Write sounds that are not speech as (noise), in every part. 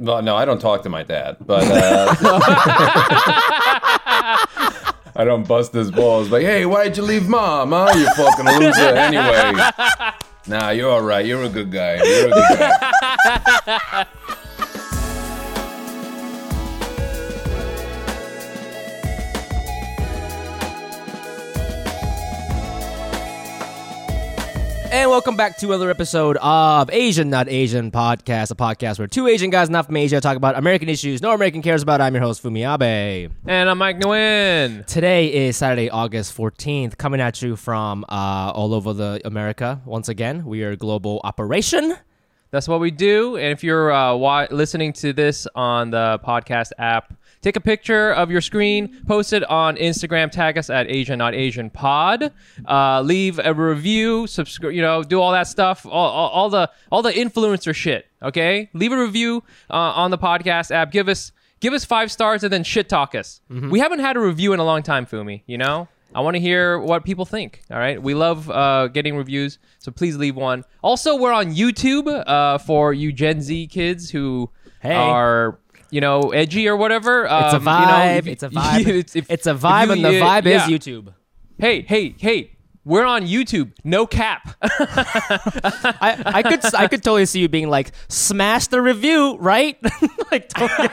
Well, no, I don't talk to my dad, but uh, (laughs) I don't bust his balls. Like, hey, why'd you leave mom? Huh? You fucking loser. Anyway, nah, you're all right. You're a good guy. You're a good guy. And welcome back to another episode of Asian Not Asian Podcast, a podcast where two Asian guys not from Asia talk about American issues no American cares about. I'm your host, Fumi Abe. And I'm Mic Nguyen. Today is Saturday, August 14th, coming at you from uh, all over the America. Once again, we are a global operation. That's what we do. And if you're uh, wa- listening to this on the podcast app, take a picture of your screen, post it on Instagram, tag us at Asian Not Asian Pod, uh, leave a review, subscribe, you know, do all that stuff, all, all, all the all the influencer shit. Okay, leave a review uh, on the podcast app. Give us give us five stars and then shit talk us. We haven't had a review in a long time, Fumi. You know. I want to hear what people think. All right, we love uh, getting reviews, so please leave one. Also, we're on YouTube uh, for you Gen Z kids who Hey. are you know edgy or whatever. It's a Um, you know, vibe. it's a (laughs) vibe. it's, if- it's a vibe, you- and the vibe yeah. is YouTube. Hey, hey, hey! We're on YouTube. No cap. (laughs) I, I could I could totally see you being like, smash the review, right? (laughs) like, totally-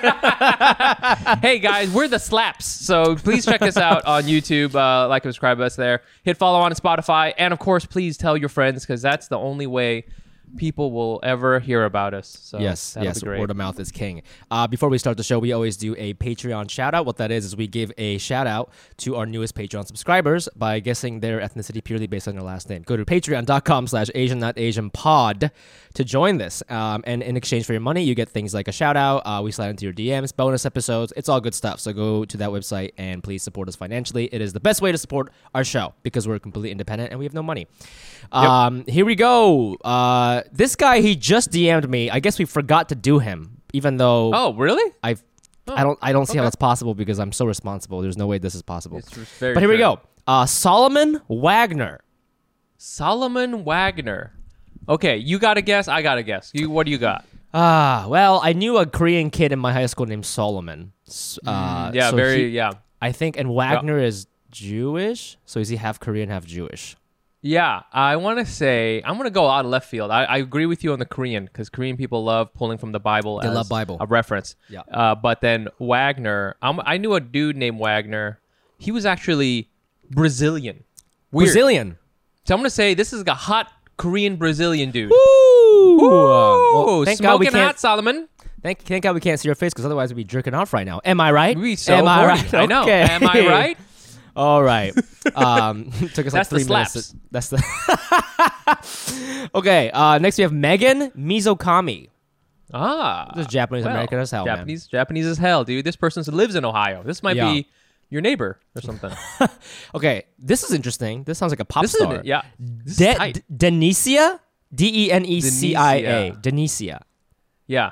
hey guys, we're the slaps. So please check us out on YouTube. Uh, like and subscribe us there. Hit follow on Spotify, and of course, please tell your friends because that's the only way people will ever hear about us. So Yes, yes, word of mouth is king. Uh, before we start the show, we always do a Patreon shout out. What that is, is we give a shout out to our newest Patreon subscribers by guessing their ethnicity purely based on their last name. Go to patreon.com slash Asian not Asian pod to join this. Um, and in exchange for your money, you get things like a shout out. Uh, we slide into your DMs, bonus episodes. It's all good stuff. So go to that website and please support us financially. It is the best way to support our show because we're completely independent and we have no money. Um, here we go. Uh, this guy, he just DM'd me. I guess we forgot to do him, even though Oh, really? I've. I don't. I don't see how that's possible because I'm so responsible. There's no way this is possible. It's very But here we go. Uh, Solomon Wagner. Solomon Wagner. Okay, you got to guess. I got to guess. You, what do you got? Ah, well, I knew a Korean kid in my high school named Solomon. Uh, Mm, yeah, so very. he- yeah, I think, and Wagner is Jewish. So is he half Korean, half Jewish? Yeah. I want to say I'm gonna go out of left field. I, I agree with you on the Korean because Korean people love pulling from the Bible. They as love Bible. a reference. Yeah. Uh, but then Wagner, I'm, I knew a dude named Wagner. He was actually Brazilian. Weird. Brazilian. So I'm gonna say this is a hot Korean Brazilian dude. Ooh. Ooh, Well, thank God we can't. hot, Solomon. Thank, thank God we can't see your face because otherwise we'd be jerking off right now. Am I right? We'd be so Am I right? I know. Okay. Am I right? (laughs) All right. Um, (laughs) took us like That's the three minutes. slaps. that's the. (laughs) okay. Uh, next we have Megan Mizokami. Ah, This is Japanese well, American as hell, man. Japanese, Japanese as hell, dude. This person lives in Ohio. This might Yeah. be your neighbor or something. (laughs) Okay, this is interesting. This sounds like a pop this is star. yeah. This is De- tight. D- Denicia, D E N E C I A, Denicia. Denicia. yeah,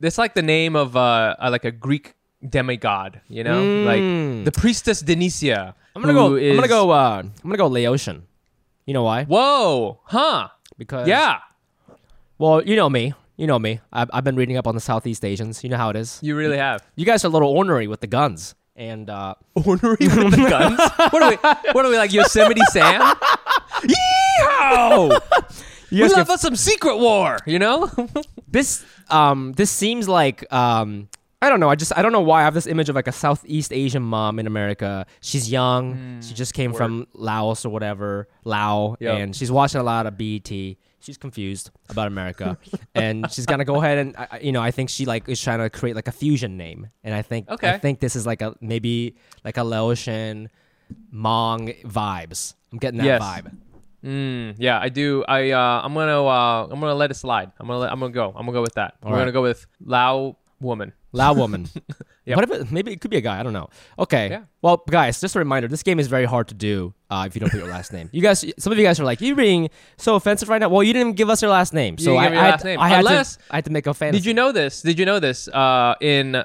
it's like the name of uh, uh, like a Greek demigod. You know, like the priestess Denicia. Mm. I'm gonna go. who I'm gonna go. Uh, I'm gonna go Laotian. You know why? Whoa, huh? Because Yeah, Well, you know me. You know me. I've, I've been reading up on the Southeast Asians. You know how it is. you really have. You guys are a little ornery with the guns, and uh, Ornery with the guns. what are we? What are we like Yosemite Sam? (laughs) Yeehaw! you we love can- us some Secret War. You know? this um this seems like um I don't know. I just I don't know why I have this image of like a Southeast Asian mom in America. She's young. she just came from Laos or whatever, Lao, Yep. and she's watching a lot of BET. She's confused about America, (laughs) and she's gonna go ahead and I- you know I think she like is trying to create like a fusion name, and I think okay. I think this is like a maybe like a Laotian Hmong vibes. I'm getting that Yes. vibe. Mm, yeah, I do. I uh, I'm gonna uh, I'm gonna let it slide. I'm gonna let, I'm gonna go. I'm gonna go with that. We're right. gonna go with Lao woman. Lao woman. (laughs) Yep. What if it, maybe it could be a guy? I don't know. Okay. Yeah. Well, guys, just a reminder: this game is very hard to do uh, if you don't put your last name. You guys, some of you guys are like, "You're being so offensive right now." Well, you didn't even give us your last name, so I, I, last name. I had Unless- to, I had to make a fantasy. Did you know this? Did you know this? Uh, in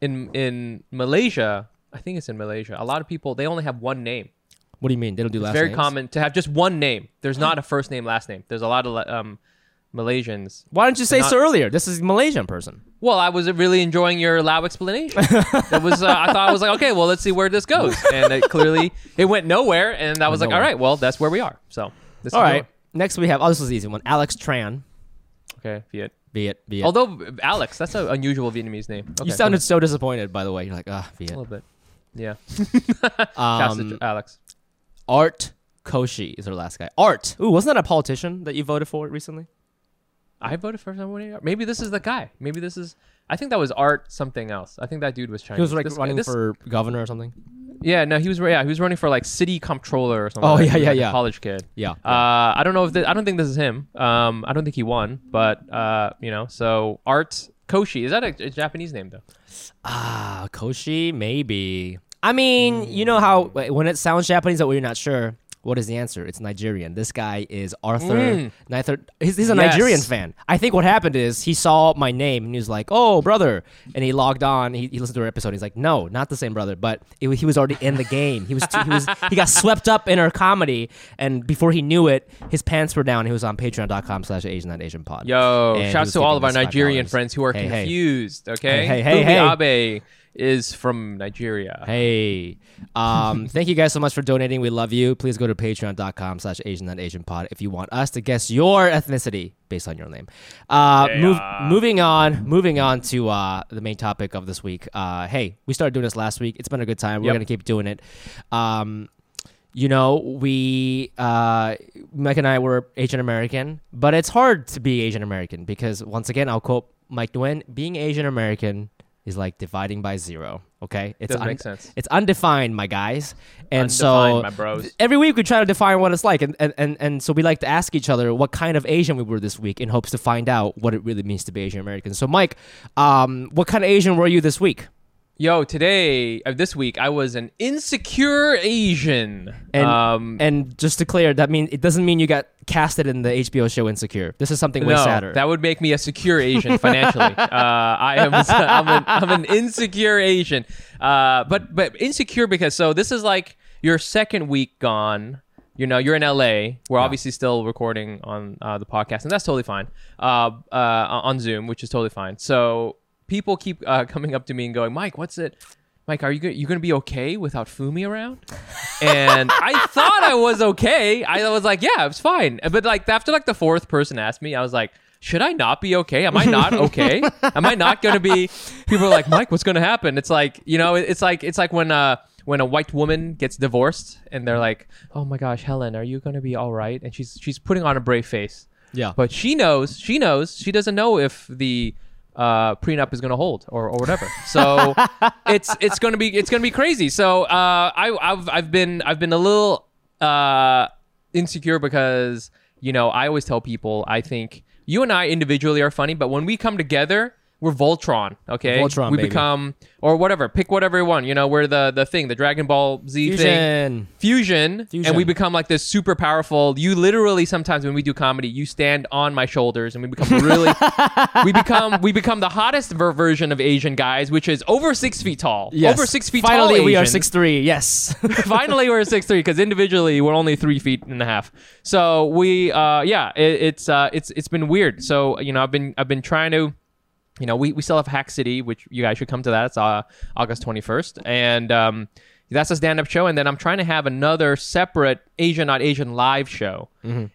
in in Malaysia, I think it's in Malaysia. A lot of people they only have one name. What do you mean? They don't do last It's very names? common to have just one name. There's not a first name, last name. There's a lot of um, Malaysians. Why didn't you say Not- so earlier? This is a Malaysian person. Well, I was really enjoying your Lao explanation. that was uh, I thought I was like, okay, well, let's see where this goes, and it clearly it went nowhere, and I was like, all right, well, that's where we are. So this All is right. Next we have. Oh, this was an easy one. Alex Tran. where- okay, Viet. Be it. Be it. Although Alex, that's an unusual Vietnamese name. Okay, you sounded so disappointed, by the way. You're like, ah, be a little bit. Yeah, (laughs) Um, Alex. Art Koshi is our last guy. Art. Ooh, wasn't that a politician that you voted for recently? I voted for someone. Maybe this is the guy. Maybe this is. I think that was Art something else. I think that dude was Chinese. He was like This running this- for governor or something. Yeah, no, he was. Yeah, he was running for like city comptroller or something. Oh, like yeah, yeah, like yeah. College kid. Yeah. Uh, I don't know if thi- I don't think this is him. Um, I don't think he won, but uh, you know, so Art Koshi is that a, a Japanese name though? Ah, Koshi, maybe. I mean, you know how when it sounds Japanese, that we're not sure. What is the answer? It's Nigerian. This guy is Arthur. Mm. Arthur he's, he's a Yes. Nigerian fan. I think what happened is he saw my name and he was like, "Oh, brother," and he logged on. He, he listened to our episode. He's like, "No, not the same brother." But it, he was already in the game. He was too, he was he got swept up in our comedy, and before he knew it, his pants were down. He was on Patreon.com/slash Asian not Asian Pod. Yo, shouts to all of our Nigerian $5. friends who are Hey, hey. confused. Okay, Hey, hey, hey, hey. Abe is from Nigeria. Hey, um, (laughs) thank you guys so much for donating. We love you. Please go to patreon.com slash Asian not Asian pod if you want us to guess your ethnicity based on your name. Uh, move, moving on, moving on to uh, the main topic of this week. Uh, hey, we started doing this last week. It's been a good time. We're Yep. going to keep doing it. Um, you know, we, uh, Mic and I were Asian American, but it's hard to be Asian American because, once again, I'll quote Mic Nguyen being Asian American is like dividing by zero. Okay, it's Doesn't make sense. It's undefined, my guys, and so Undefined, my bros. th- every week we try to define what it's like, and, and and and so we like to ask each other what kind of Asian we were this week in hopes to find out what it really means to be Asian American. So, Mic, um, what kind of Asian were you this week? Yo, today uh, this week I was an insecure Asian. And um, and just to clear, that mean it doesn't mean you got casted in the HBO show Insecure. This is something way no, sadder. that would make me a secure Asian financially. (laughs) uh, I am (laughs) I'm an, I'm an insecure Asian, uh, but but insecure because so this is like your second week gone. You know, you're in LA. We're obviously still recording on uh, the podcast, and that's totally fine. Uh, uh, on Zoom, which is totally fine. So people keep uh, (laughs) coming up to me and going, "Mic, what's it?" Mic, are you gonna, you gonna be okay without Fumi around? And (laughs) I thought I was okay. I was like, yeah, it's fine. But like after like the fourth person asked me, I was like, should I not be okay? Am I not okay? Am I not gonna be? (laughs) People are like, Mic, what's gonna happen? It's like you know, it's like it's like when uh when a white woman gets divorced and they're like, oh my gosh, Helen, are you gonna be all right? And she's she's putting on a brave face. yeah, But she knows, she knows, she doesn't know if the uh, prenup is going to hold or, or whatever. So (laughs) it's it's going to be it's going to be crazy. So uh, I I've I've been I've been a little uh, insecure because you know I always tell people I think you and I individually are funny, but when we come together. We're Voltron, okay? Voltron, we baby. become, or whatever. Pick whatever you want. You know, we're the the thing, the Dragon Ball Z thing fusion. fusion, Fusion. and we become like this super powerful. You literally sometimes when we do comedy, you stand on my shoulders, and we become really, (laughs) we become we become the hottest ver- version of Asian guys, which is over six feet tall. Yes. Over six feet tall. Finally, we are six three. Yes. (laughs) Finally, we're six three because individually we're only three feet and a half. So we, uh, yeah, it, it's uh, it's it's been weird. So you know, I've been I've been trying to. You know, we, we still have Hack City, which you guys should come to that. It's uh, August 21st. And um, that's a stand up show. And then I'm trying to have another separate Asian Not Asian live show.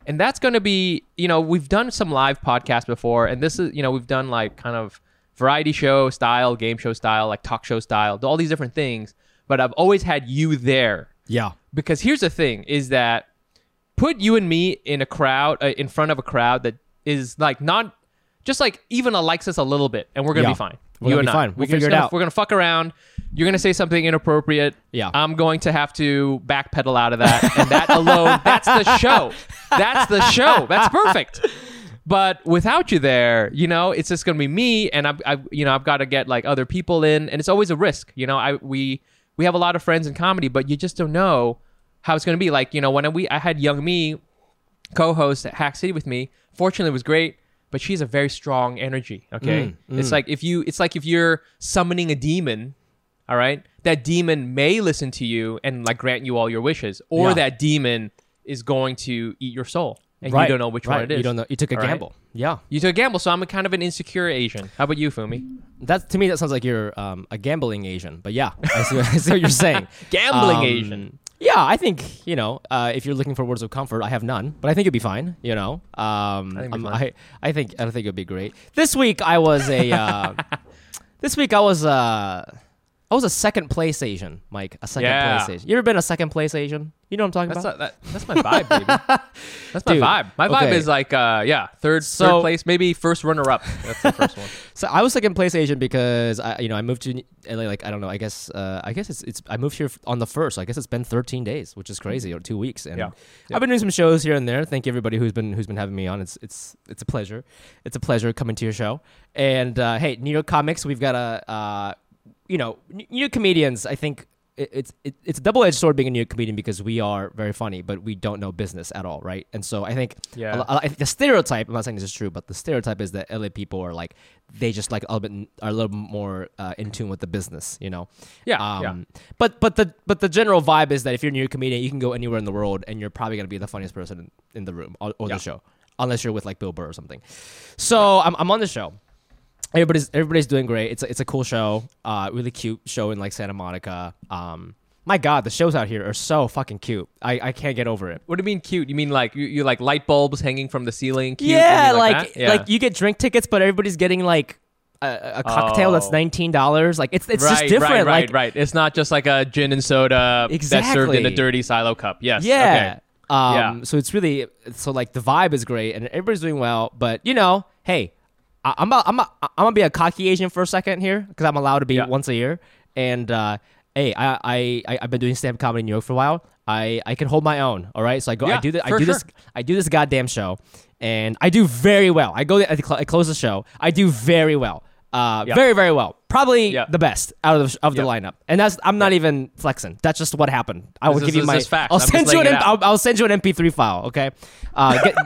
And that's going to be, you know, we've done some live podcasts before. And this is, you know, we've done like kind of variety show style, game show style, like talk show style, all these different things. But I've always had you there yeah. because here's the thing is that put you and me in a crowd uh, in front of a crowd that is like not just like even a likes us a little bit and we're gonna Yeah. be fine We're you gonna and be I. fine. We're We'll figure it gonna- out. we're gonna fuck around you're gonna say something inappropriate. Yeah. I'm going to have to backpedal out of that, and that alone, (laughs) that's the show. That's the show. That's perfect. But without you there, you know, it's just gonna be me, and I've, I've you know, I've got to get like other people in, and it's always a risk. You know, I we we have a lot of friends in comedy, but you just don't know how it's gonna be. Like, you know, when we I had Young Me co-host at Hack City with me. Fortunately, it was great, but she's a very strong energy. Okay, it's like if you, it's like if you're summoning a demon. All right, that demon may listen to you and like grant you all your wishes, or Yeah. that demon is going to eat your soul, and right. you don't know which right. one it is. You don't know. You took a All right? gamble. Yeah. You took a gamble, so I'm a kind of an insecure Asian. How about you, Fumi? That to me, that sounds like you're um, a gambling Asian. But yeah, I see, (laughs) I see what you're saying. (laughs) Gambling Um, Asian. Yeah, I think you know uh, if you're looking for words of comfort, I have none, but I think you'll be fine. You know, um, I think fine. I, I think I think it'll be great. This week I was a uh, (laughs) this week I was uh, I was a second place Asian, Mic. A second Yeah. place Asian. You ever been a second place Asian? You know what I'm talking That's about? not, that, that's my vibe, baby. (laughs) That's my Dude, vibe. My vibe okay. is like, uh, yeah, third, So- third place, maybe first runner up. That's the first one. (laughs) So I was second place Asian because I, you know, I moved to LA. Like I don't know. I guess, uh, I guess it's, it's. I moved here on the first. I guess it's been 13 days, which is crazy, or two weeks. And Yeah. I've been doing some shows here and there. Thank you everybody who's been who's been having me on. It's it's it's a pleasure. It's a pleasure coming to your show. And uh, hey, New York Comics, we've got a, uh, you know, New comedians. I think it, it's it, it's a double edged sword being a New comedian because we are very funny, but we don't know business at all, right? And so I think Yeah. a think the stereotype. I'm not saying this is true, but the stereotype is that LA people are like they just like a little bit are a little bit more uh, in tune with the business, you know. Yeah, Um, yeah. But but the but the general vibe is that if you're a New comedian, you can go anywhere in the world and you're probably gonna be the funniest person in, in the room or, or Yeah. the show, unless you're with like Bill Burr or something. So I'm I'm on the show. Everybody's everybody's doing great. It's a, it's a cool show. Uh, really cute show in like Santa Monica. Um, my God, the shows out here are so fucking cute. I, I can't get over it. What do you mean cute? You mean like you, you like light bulbs hanging from the ceiling? Cute? Yeah, mean like? Yeah. like you get drink tickets, but everybody's getting like a, a cocktail that's Oh. nineteen dollars. Like it's it's right, just different. Right, right, like right. It's not just like a gin and soda that's served in a dirty Solo cup. Yes. yeah. Okay. Um, Yeah. So it's really so like the vibe is great and everybody's doing well, but you know, hey, I, I'm a, I'm a, I'm gonna be a cocky Asian for a second here because I'm allowed to be Yeah. once a year. And uh, hey, I I I- I've been doing stand up comedy in New York for a while. I, I can hold my own. All right, so I go. I do this. I do this. I do this goddamn show, and I do very well. I go. I, cl- I close the show. I do very well. Uh, very very well. Probably Yeah. the best out of the, of the Yeah. lineup. And that's I'm not even flexing. That's just what happened. I will This give you my. fact. I'll I'm send you an. laying it M- out. I'll, I'll send you an MP3 file. Okay. Uh, get, (laughs)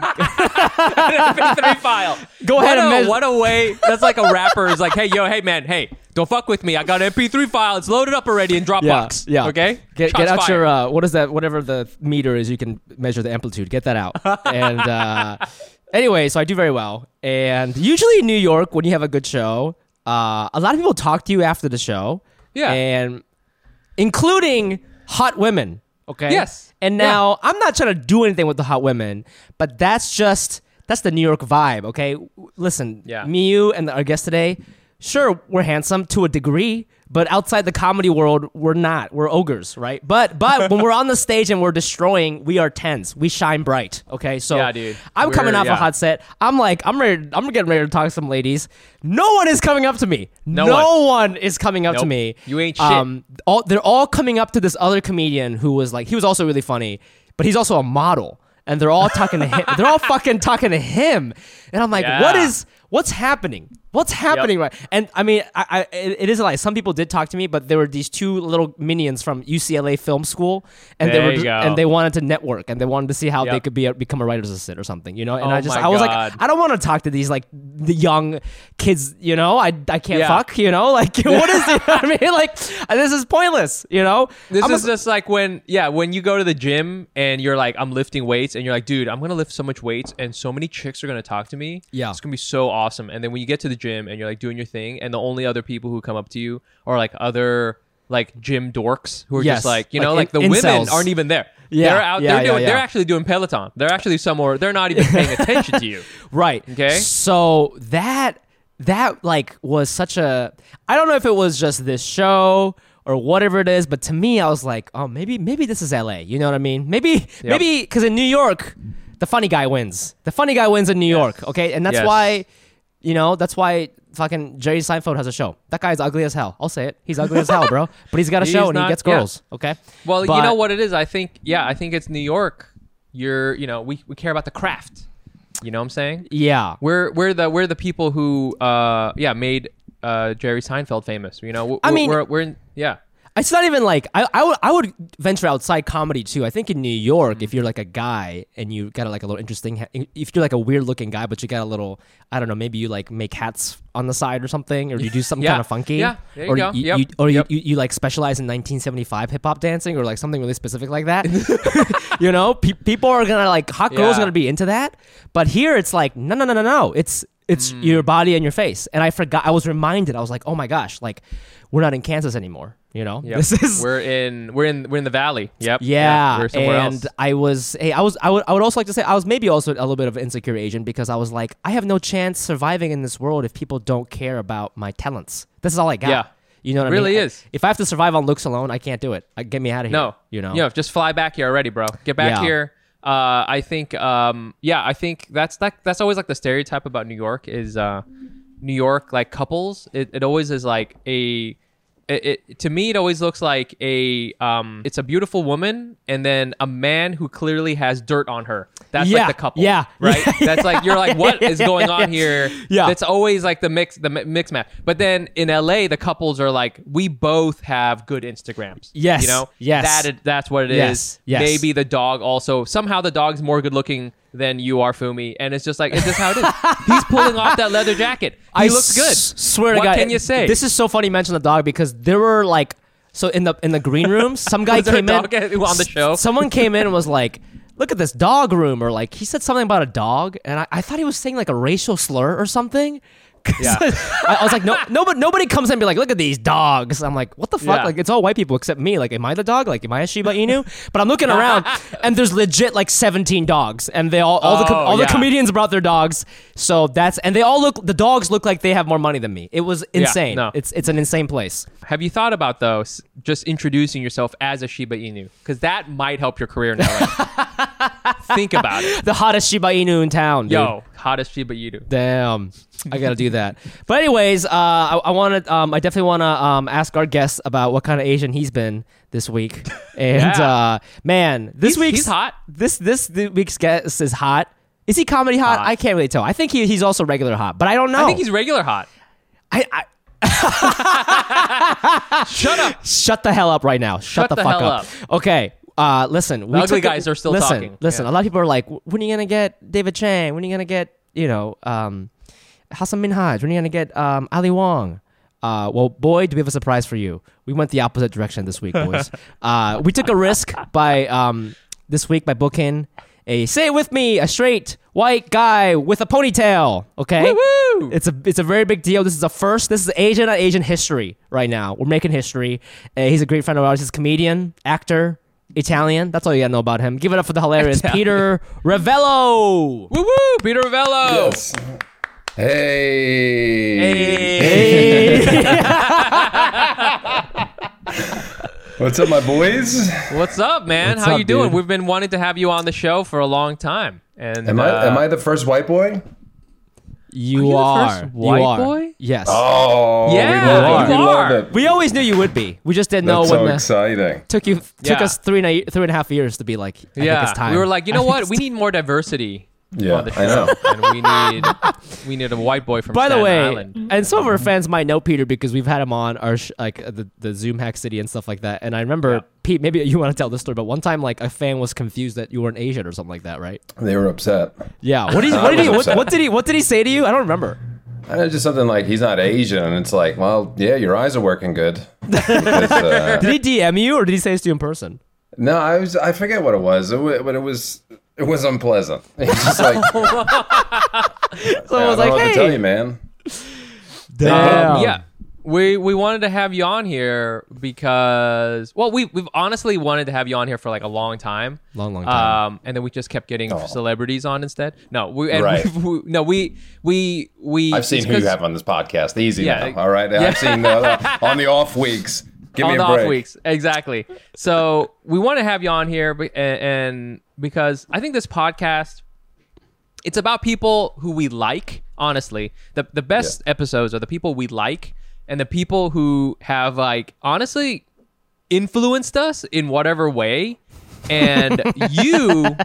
MP3 (laughs) file. Go ahead what and a, measure- what a way. That's like a rapper is like, hey, yo, hey, man, hey, don't fuck with me. I got an MP3 file. It's loaded up already in Dropbox. Yeah, yeah. Okay. Get, get out fired. your uh, what is that? Whatever the meter is, you can measure the amplitude. Get that out. (laughs) and uh, anyway, so I do very well. And usually in New York, when you have a good show, uh, a lot of people talk to you after the show. Yeah. and including hot women. Okay. Yes. And Yeah. now I'm not trying to do anything with the hot women, but that's just that's the New York vibe. Okay. Listen. Yeah. Me, you, and our guest today. Sure, we're handsome to a degree, but outside the comedy world, we're not. We're ogres, right? But but when we're on the stage and we're destroying, we are tens. We shine bright. Okay, so Yeah, dude. I'm We're- coming off a hot set. I'm like, I'm ready. I'm getting ready to talk to some ladies. No one is coming up to me. No No, one. is coming up to me. You ain't shit. Um, all they're all coming up to this other comedian who was like, he was also really funny, but he's also a model, and they're all talking to him. They're all (laughs) fucking talking to him, and I'm like, what Yeah. is? What's happening? What's happening right? And I mean, I, I it, it is like some people did talk to me, but there were these two little minions from UCLA Film School, and There they were you just- go. and they wanted to network and they wanted to see how they could be a, become a writer's assistant or something, you know. And Oh I just I was God. like, I don't want to talk to these like the young kids, you know. I I can't Yeah. fuck, you know. Like (laughs) what is it? (laughs) I mean, like this is pointless, you know. This I'm a- is just like when, yeah, when you go to the gym and you're like, I'm lifting weights, and you're like, dude, I'm gonna lift so much weights, and so many chicks are gonna talk to me. Yeah. it's gonna be so awesome. And then when you get to the gym and you're like doing your thing, and the only other people who come up to you are like other like gym dorks who are Yes, just like, you know, like like the in- women aren't even there. Yeah, they're out. yeah, they're yeah, doing. They're actually doing Peloton. They're actually somewhere. They're not even paying attention to you. (laughs) Right. Okay. So that that like was such a I don't know if it was just this show or whatever it is, but to me I was like, oh maybe maybe this is LA. You know what I mean? Maybe maybe because in New York, the funny guy wins. The funny guy wins in New York. Okay, and that's Yes. why. You know, that's why fucking Jerry Seinfeld has a show. That guy's ugly as hell. I'll say it. He's ugly as hell, bro. (laughs) But he's got a He's show and not- he gets yeah. girls. Okay. Well, But- you know what it is. I think yeah, I think it's New York. You're you know we, we care about the craft. You know what I'm saying? Yeah. We're we're the we're the people who uh yeah made uh Jerry Seinfeld famous. You know I we're- mean- we're, we're in, yeah It's not even like I, I would I would venture outside comedy too. I think in New York, Mm-hmm. if you're like a guy and you got a, like a little interesting, ha- if you're like a weird looking guy, but you got a little, I don't know, maybe you like make hats on the side or something, or you do something (laughs) Yeah. kind of funky. Yeah. There you or go. You, Yep. you- or Yep. you, you, you like specialize in 1975 hip hop dancing or like something really specific like that. (laughs) (laughs) you know, Pe- people are gonna like hot girls Yeah. are gonna be into that. But here it's like no no no no no. It's it's Mm. your body and your face. And I forgot. I was reminded. I was like, oh my gosh, like we're not in Kansas anymore. You know, Yep. this (laughs) is we're in we're in we're in the valley. Yep. yeah, We're somewhere and else. I was, hey, I was, I would, I would also like to say, I was maybe also a little bit of an insecure Asian because I was like, I have no chance surviving in this world if people don't care about my talents. This is all I got. Yeah. you know what I Really mean? is. If I have to survive on looks alone, I can't do it. I, get me out of here. No, you know. you know, just fly back here already, bro. Get back Yeah. here. Uh, I think, um, yeah, I think that's that. That's always like the stereotype about New York is uh, New York like couples. It, it always is like a. It, it to me it always looks like a um it's a beautiful woman and then a man who clearly has dirt on her that's Yeah, like the couple yeah, right yeah, that's like you're like what is going on (laughs) here Yeah. that's always like the mix the mix match but then in la the couples are like we both have good instagrams Yes, you know yes. that that's what it is. Yes, yes. Maybe the dog also somehow the dog's more good looking than you are, Fumi, and it's just like it's just how it is. He's pulling off that leather jacket. He I looks good. s- swear to what God. can you say? This is so funny. You mention the dog because there were like, so in the in the green room, some guy (laughs) Was there a came dog in (laughs) on the show? Someone came in and was like, "Look at this dog room," or like he said something about a dog, and I, I thought he was saying like a racial slur or something. (laughs) Yeah. I, I was like, no, nobody, nobody comes in and be like, look at these dogs. I'm like, what the fuck? Yeah. Like, it's all white people except me. Like, am I the dog? Like, am I a Shiba Inu? (laughs) But I'm looking around, (laughs) and there's legit like 17 dogs, and they all, all the, com- Oh, all the comedians brought their dogs. So that's, and they all look, the dogs look like they have more money than me. It was insane. no. It's, it's an insane place. Have you thought about though just introducing yourself as a Shiba Inu because that might help your career now? LA. Think about it. (laughs) The hottest Shiba Inu in town. dude. Yo, hottest Shiba Inu. Damn, I gotta do that. But anyways, uh, I, I want to, um, I definitely want to um, ask our guest about what kind of Asian he's been this week. (laughs) And Yeah. uh, man, this He's- week's he's hot. This this the week's guest is hot. Is he comedy hot? Hot. I can't really tell. I think he, he's also regular hot, but I don't know. I think he's regular hot. I, I, (laughs) Shut up. shut the hell up right now. Shut, Shut the, the fuck hell up. up. Okay. Uh, listen, we ugly took a- guys are still listen, talking. Listen, Yeah. a lot of people are like, when are you gonna get David Chang? When are you gonna get, you know, um, Hasan Minhaj? When are you gonna get um, Ali Wong? Uh, well, boy, do we have a surprise for you. We went the opposite direction this week, boys. (laughs) uh, we took a risk by um, this week by booking a say it with me, a straight white guy with a ponytail. Okay, Woo-woo! it's a it's a very big deal. This is a first. This is Asian on Asian history right now. We're making history. Uh, he's a great friend of ours. He's a comedian, actor, Italian. That's all you gotta know about him. Give it up for the hilarious Peter Revello. Woo woo, Peter Revello. Yes. Hey. Hey. (laughs) What's up, my boys? What's up, man? What's How up, you doing? dude? We've been wanting to have you on the show for a long time. And Am I uh, am I the first white boy? You you the are. first You white are. boy? Yes. Oh, Yeah, we love it. you We love are. it. We always knew you would be. We just didn't That's know when so the exciting. took you took Yeah. us three and a, three and a half years to be like. I think yeah, it's time. we were like, you (laughs) know think what? it's We need more diversity Yeah, on the I know. and we need (laughs) we need a white boy from By the way, Island. and some of our fans might know Peter because we've had him on our sh- like uh, the the Zoom Hack City and stuff like that. And I remember Yeah. Pete, maybe you want to tell this story, but one time like a fan was confused that you weren't Asian or something like that, right? They were upset. Yeah. What did he, (laughs) what did he what, what did he what did he say to you? I don't remember. And it's just something like he's not Asian, and it's like, well, yeah, your eyes are working good. Because, (laughs) uh, Did he DM you or did he say this to you in person? no, I was I forget what it was, it, but it was it was unpleasant. (laughs) It's just like (laughs) So I I was don't like, know what hey, to tell you, man. damn. Um, yeah. We we wanted to have you on here because well we we've honestly wanted to have you on here for like a long time. Long, long time. Um and then we just kept getting Oh. celebrities on instead. No, we and Right. we, (laughs) we, no we we we I've seen who you 'cause- have on this podcast. Easy Yeah. now, all right. Yeah. I've seen uh, on the off weeks. Give on the break. off weeks. Exactly. So we want to have you on here, and, and because I think this podcast, it's about people who we like. Honestly, the the best episodes are the people we like and the people who have like honestly influenced us in whatever way. And (laughs) you,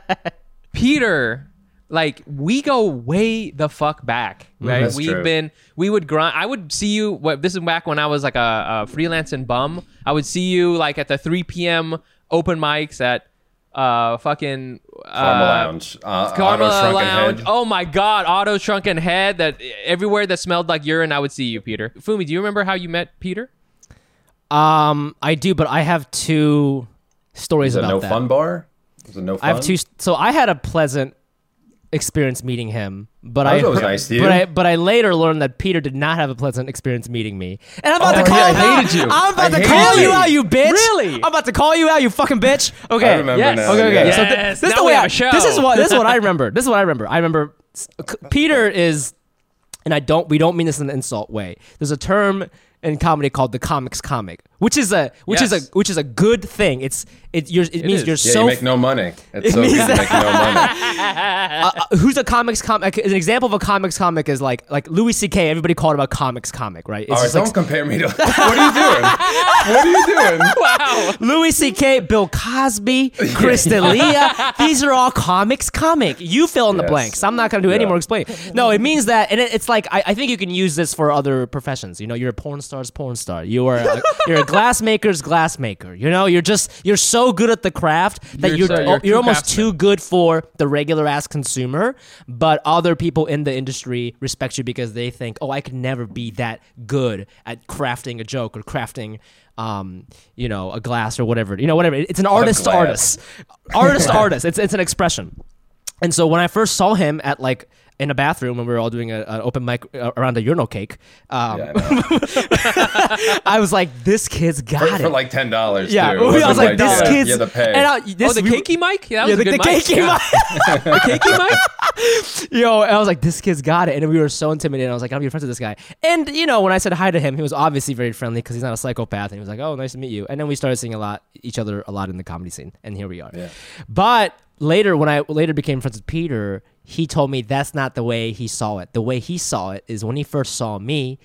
Peter, like we go way the fuck back, right? That's We've true. been we would grind. I would see you. What this is back when I was like a, a freelancing bum. I would see you like at the 3 p.m. open mics at uh fucking uh, Lounge. Uh, Karma Auto Lounge. Head. Oh my God, Otto's Shrunken Head. That everywhere that smelled like urine, I would see you, Peter. Fumi, do you remember how you met Peter? Um, I do, but I have two stories Is it about no that. fun bar? Is it no fun? I have two. So I had a pleasant experience meeting him, but I That was nice to you. but I but I later learned that Peter did not have a pleasant experience meeting me. And I'm about Oh, to call yeah, I him out. you. I'm about I to call you you. out, you bitch. Really? I'm about to call you out, you fucking bitch. Okay. I remember Yes. now. Okay, okay. yeah. So th- Yes, this is now the we way have I, a show. this is what this is what I (laughs) remember. This is what I remember. I remember s- c- Peter is, and I don't. We don't mean this in an insult way. There's a term in comedy called the comics comic, which is a which is a which is a good thing. It's it. You're, it, means is. you're Yeah, so you make no money. (laughs) It's It so means that- make no money. (laughs) uh, who's a comics comic? An example of a comics comic is like like Louis C.K. Everybody called him a comics comic, right? It's All right, don't like compare me to. (laughs) What are you doing? What are you doing? Wow. Louis C.K., Bill Cosby, Chris D'Elia. These are all comics comic. You fill in the blanks. I'm not going to do any more explaining. No, it means that, and it, it's like I, I think you can use this for other professions. You know, you're a porn star's porn star. You are a, you're a (laughs) glass maker's. You know, you're just you're so good at the craft that You're you're so- you're, you're almost craftsman. too good for the regular ass consumer. But other people in the industry respect you because they think, oh, I could never be that good at crafting a joke or crafting um, you know, a glass or whatever. You know, whatever. It's an artist to artist. Artist to artist. It's it's an expression. And so when I first saw him at like in a bathroom when we were all doing a, an open mic uh, around a urinal cake, um, Yeah, I. (laughs) I was like, "This kid's got For it." For like ten dollars. yeah, too. I was wasn't like, "This yeah, kid's." You had to pay. And I, this, oh, the we- cakey mic? Yeah, that Yeah, was the, a the mic. cakey Yeah. mic. (laughs) the cakey mic? Yo, I was like, this kid's got it. And we were so intimidated. I was like, I'll be friends with this guy. And, you know, when I said hi to him, he was obviously very friendly because he's not a psychopath. And he was like, oh, nice to meet you. And then we started seeing a lot, each other a lot in the comedy scene. And here we are. Yeah. But later, when I later became friends with Peter, he told me that's not the way he saw it. The way he saw it is when he first saw me,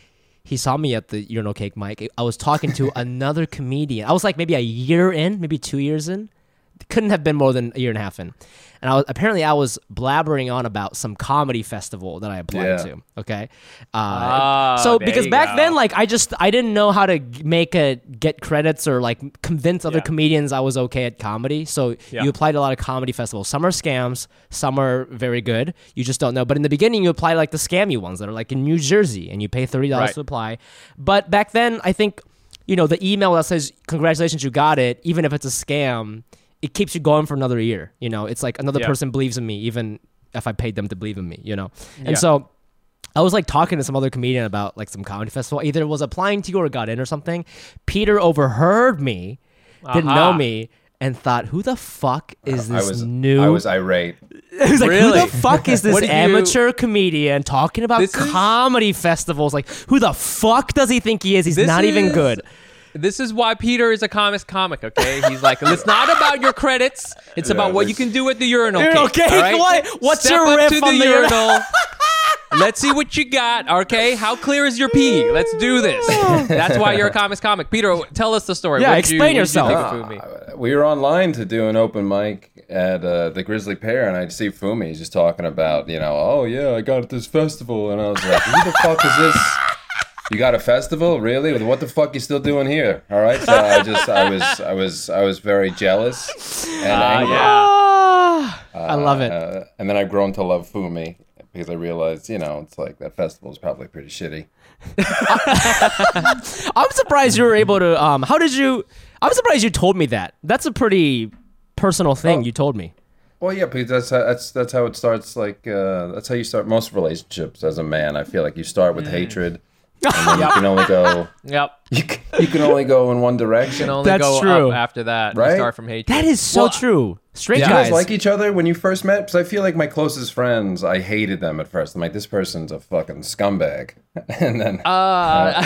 he saw me at the urinal cake mic. I was talking to (laughs) another comedian. I was like maybe a year in, maybe two years in. Couldn't have been more than a year and a half in. And I was apparently I was blabbering on about some comedy festival that I applied Yeah. to. Okay, uh, Ah, so because back go. then, like I just I didn't know how to make a get credits or like convince other Yeah. comedians I was okay at comedy. So Yeah. you applied to a lot of comedy festivals. Some are scams, some are very good. You just don't know. But in the beginning, you apply like the scammy ones that are like in New Jersey, and you pay thirty dollars Right. to apply. But back then, I think you know the email that says congratulations, you got it, even if it's a scam, it keeps you going for another year. You know, it's like another Yeah. person believes in me, even if I paid them to believe in me. You know, Yeah. and so. I was like talking to some other comedian about like some comedy festival. Either was applying to you or got in or something. Peter overheard me, didn't know me, and thought, "Who the fuck is this I this was new?" I was irate. (laughs) He was like, Really? "Who the fuck is (laughs) this What you- amateur comedian talking about This is- comedy festivals? Like, who the fuck does he think he is? He's This not even good." This is why Peter is a comics comic, okay? He's like, it's not about your credits. It's Yeah, about what you can do at the urinal Urinal cake. cake? all right? What- what's Step your up riff to on the the urinal- urinal? (laughs) Let's see what you got, okay? How clear is your pee? Let's do this. That's why you're a comics comic. Peter, tell us the story. Yeah, What'd explain what'd you think yourself. of Fumi? Uh, we were online to do an open mic at uh, the Grisly Pear, and I see Fumi he's just talking about, you know, oh yeah, I got at this festival, and I was like, who the fuck is this? You got a festival, really? What the fuck you still doing here? All right, so I just, I was, I was, I was very jealous and Ah, angry. yeah. Ah, I love it. Uh, and then I've grown to love Fumi because I realized, you know, it's like that festival is probably pretty shitty. (laughs) I'm surprised you were able to. Um, how did you? I'm surprised you told me that. That's a pretty personal thing Oh. you told me. Well, yeah, because that's how, that's that's how it starts. Like uh, that's how you start most relationships as a man. I feel like you start Mm. with hatred, and then you can only go (laughs) Yep. you can, you can only go in one You direction. can only That's go true. up after that. You Right? start from hatred. That is so Well, true. Straight Did you guys. guys like each other when you first met? Because I feel like my closest friends, I hated them at first. I'm like, this person's a fucking scumbag, (laughs) and then Uh, (laughs)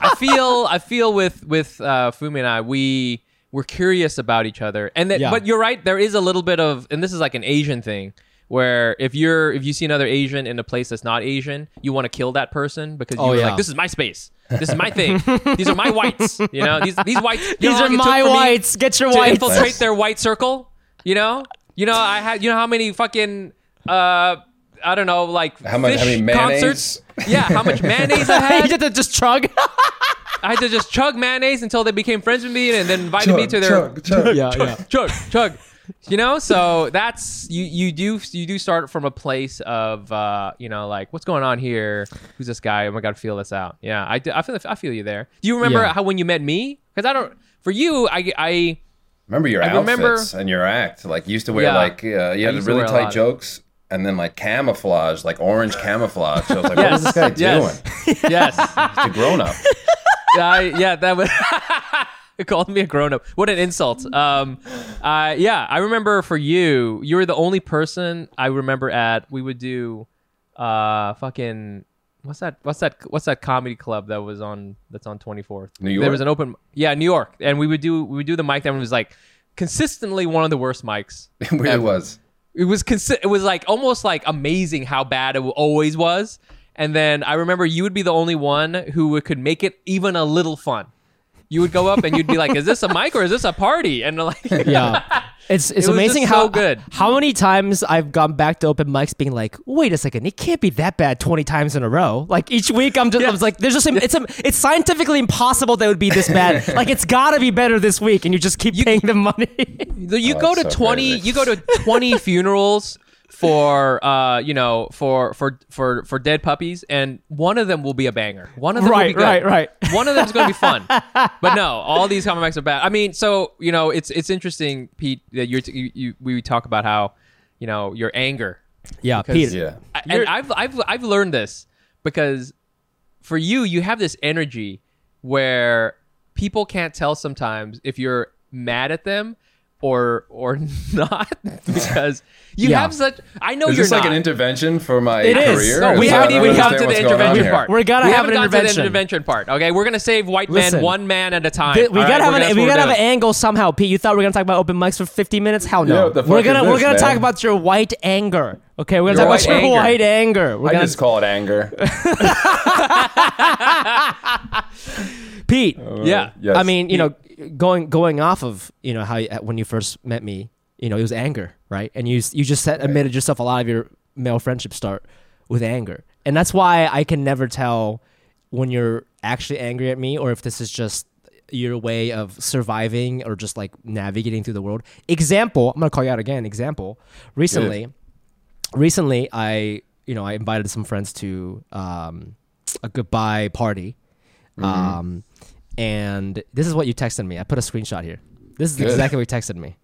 I feel I feel with with uh, Fumi and I we we're curious about each other and that, Yeah. but you're right there is a little bit of and this is like an Asian thing where if you're if you see another Asian in a place that's not Asian, you want to kill that person because Oh, you're yeah. like, this is my space. This is my thing. these are my whites. You know, these these whites. These are long it took my whites. Get your to whites. infiltrate their white circle. You know, you know, I had you know how many fucking uh I don't know like How much- fish how many concerts. Yeah, how much mayonnaise I (laughs) you had. had to just chug. (laughs) I had to just chug mayonnaise until they became friends with me and then invited me to their chug, chug. (laughs) yeah, yeah. chug chug you know so that's you you do you do start from a place of uh you know like what's going on here who's this guy oh my god feel this out yeah i, do, I feel i feel you there do you remember Yeah. how when you met me because i don't for you i i Remember your I outfits remember- and your act. Like you used to wear Yeah. like uh, you had really tight jokes and then like camouflage, like orange camouflage. So I was like, what Yes. is this guy Yes. doing? (laughs) yes He's a grown up. (laughs) I, yeah that was it (laughs) (laughs) called me a grown-up. What an insult. Um uh yeah i remember for you you were the only person i remember at we would do uh fucking what's that what's that what's that comedy club that was on that's on 24th New York. there was an open yeah new york. And we would do we would do the mic that was like consistently one of the worst mics (laughs) It really was. it was consi- it was like almost like amazing how bad it always was. And then i remember you would be the only one who could make it even a little fun you would go up and you'd be like is this a mic or is this a party and like (laughs) yeah. (laughs) It's it's It amazing how so good. how many times I've gone back to open mics being like, wait a second, it can't be that bad twenty times in a row. Like each week, I'm just I was like, there's just it's a, it's scientifically impossible that it would be this bad. (laughs) like it's got to be better this week, and you just keep paying them money. you Oh, go to so 20 crazy. you go to 20 funerals for uh you know for for for for dead puppies and one of them will be a banger one of them will Right, be good. right, right. one of them's going to be fun (laughs) but no all these comic books are bad i mean so you know it's it's interesting pete that you're t- you, you we talk about how you know your anger yeah, Because- Peter. Yeah. I- and I've I've I've learned this because for you, you have this energy where people can't tell sometimes if you're mad at them or or (laughs) not because you Yeah. have such. I know Is you're this like an intervention for my It is. career? No, we that- haven't even come to the what's going on intervention part. We're gonna we have an gotten to the intervention. intervention part. Okay, we're gonna save white Listen. men one man at a time. Th- we All gotta right, have we're- an, we gotta have an angle somehow, Pete. You thought we were gonna talk about open mics for 50 minutes? Hell no. what we're gonna is we're gonna talk about your white anger. Okay, we're gonna Your talk about white your white anger. We're I gonna just call it anger. (laughs) Pete. Uh, yeah. Yes. I mean, you know, going going off of you know how you, when you first met me, you know, it was anger, right? And you you just said, admitted yourself a lot of your male friendships start with anger, and that's why I can never tell when you're actually angry at me or if this is just your way of surviving or just like navigating through the world. Example, I'm gonna call you out again. Example, recently, recently I you know I invited some friends to um, a goodbye party, Mm-hmm. um, and this is what you texted me. I put a screenshot here. This is Good. exactly what you texted me.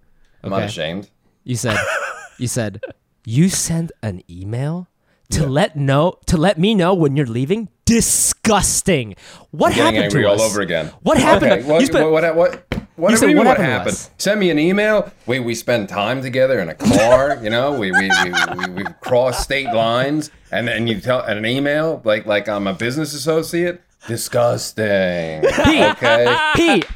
I'm not ashamed. You said, (laughs) you said, you sent an email to let know to let me know when you're leaving. Disgusting. What happened to all us? over again. What happened? Okay, what, You spent- what, what, what, what, You do said you mean what what happened happened? Send me an email. We we spend time together in a car. you know, we we, we, we, we cross state lines, and then you tell and an email like like I'm a business associate. Disgusting. (laughs) Okay. Pete,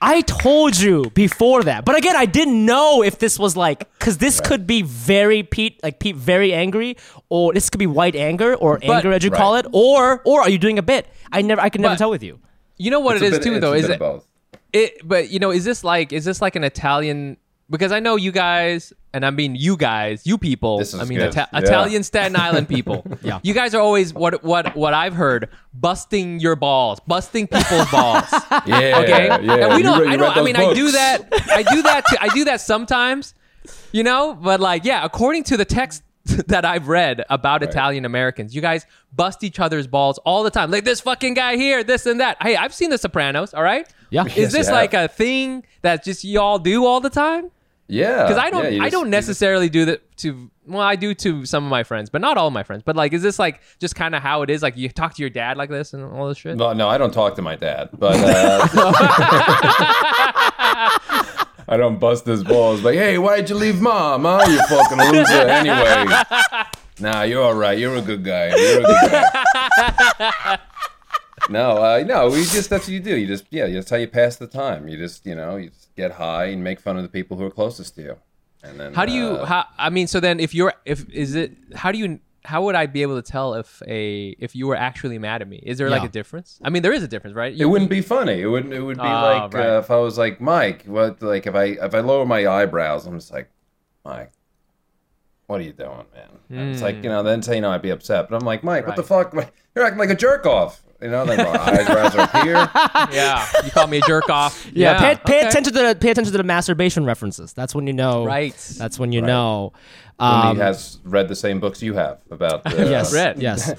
I told you before that. But again, I didn't know if this was like because this could be very Pete, like Pete, very angry, or this could be white anger or anger as you call it, or or are you doing a bit? I never, I can never But- tell with you. You know what It's it is bit- too, it's though. a Is bit it of both. It, but you know, is this like is this like an Italian? Because I know you guys, and I mean you guys, you people. This is I mean good. Ita- Yeah. Italian Staten Island people. (laughs) Yeah. you guys are always what what what I've heard, busting your balls, busting people's balls. (laughs) Yeah. Okay, Yeah. and we don't. read- I don't. I mean, those I do that. I do that. Too, I do that sometimes. You know, but like, yeah, according to the text (laughs) that I've read about Italian Americans, you guys bust each other's balls all the time. Like this fucking guy here, this and that. Hey, I've seen The Sopranos. All right. Yeah. Is Yes, this you like have. a thing that just y'all do all the time? Yeah. Because I don't, yeah, I just- don't you just- necessarily do that to. Well, I do to some of my friends, but not all of my friends. But like, is this like just kind of how it is? Like you talk to your dad like this and all this shit. No, no, I don't talk to my dad, but uh, (laughs) I don't bust his balls. Like, hey, why'd you leave mom? Huh? You fucking loser. Anyway, nah, you're all right. You're a good guy. You're a good guy. No, uh, no, we just that's what you do. You just yeah, that's how you pass the time. You just you know you just get high and make fun of the people who are closest to you. And then How do you? uh, How I mean, so then if you're if is it? How do you? How would I be able to tell if a if you were actually mad at me? Is there like a difference? I mean, there is a difference, right? It wouldn't be funny. It wouldn't. It would be Oh, like right. uh, if I was like Mic. What like if I if I lower my eyebrows, I'm just like Mic. What are you doing, man? And It's like you know. Then say you know I'd be upset, but I'm like Mic. What the fuck? You're acting like a jerk off. You know, like my eyebrows are up here. (laughs) Yeah, you call me a jerk off. (laughs) Yeah, pay, pay okay. attention to the pay attention to the masturbation references. That's when you know. Right. That's when you Right. know. When Um, he has read the same books you have about the, (laughs) yes. Read. Yes.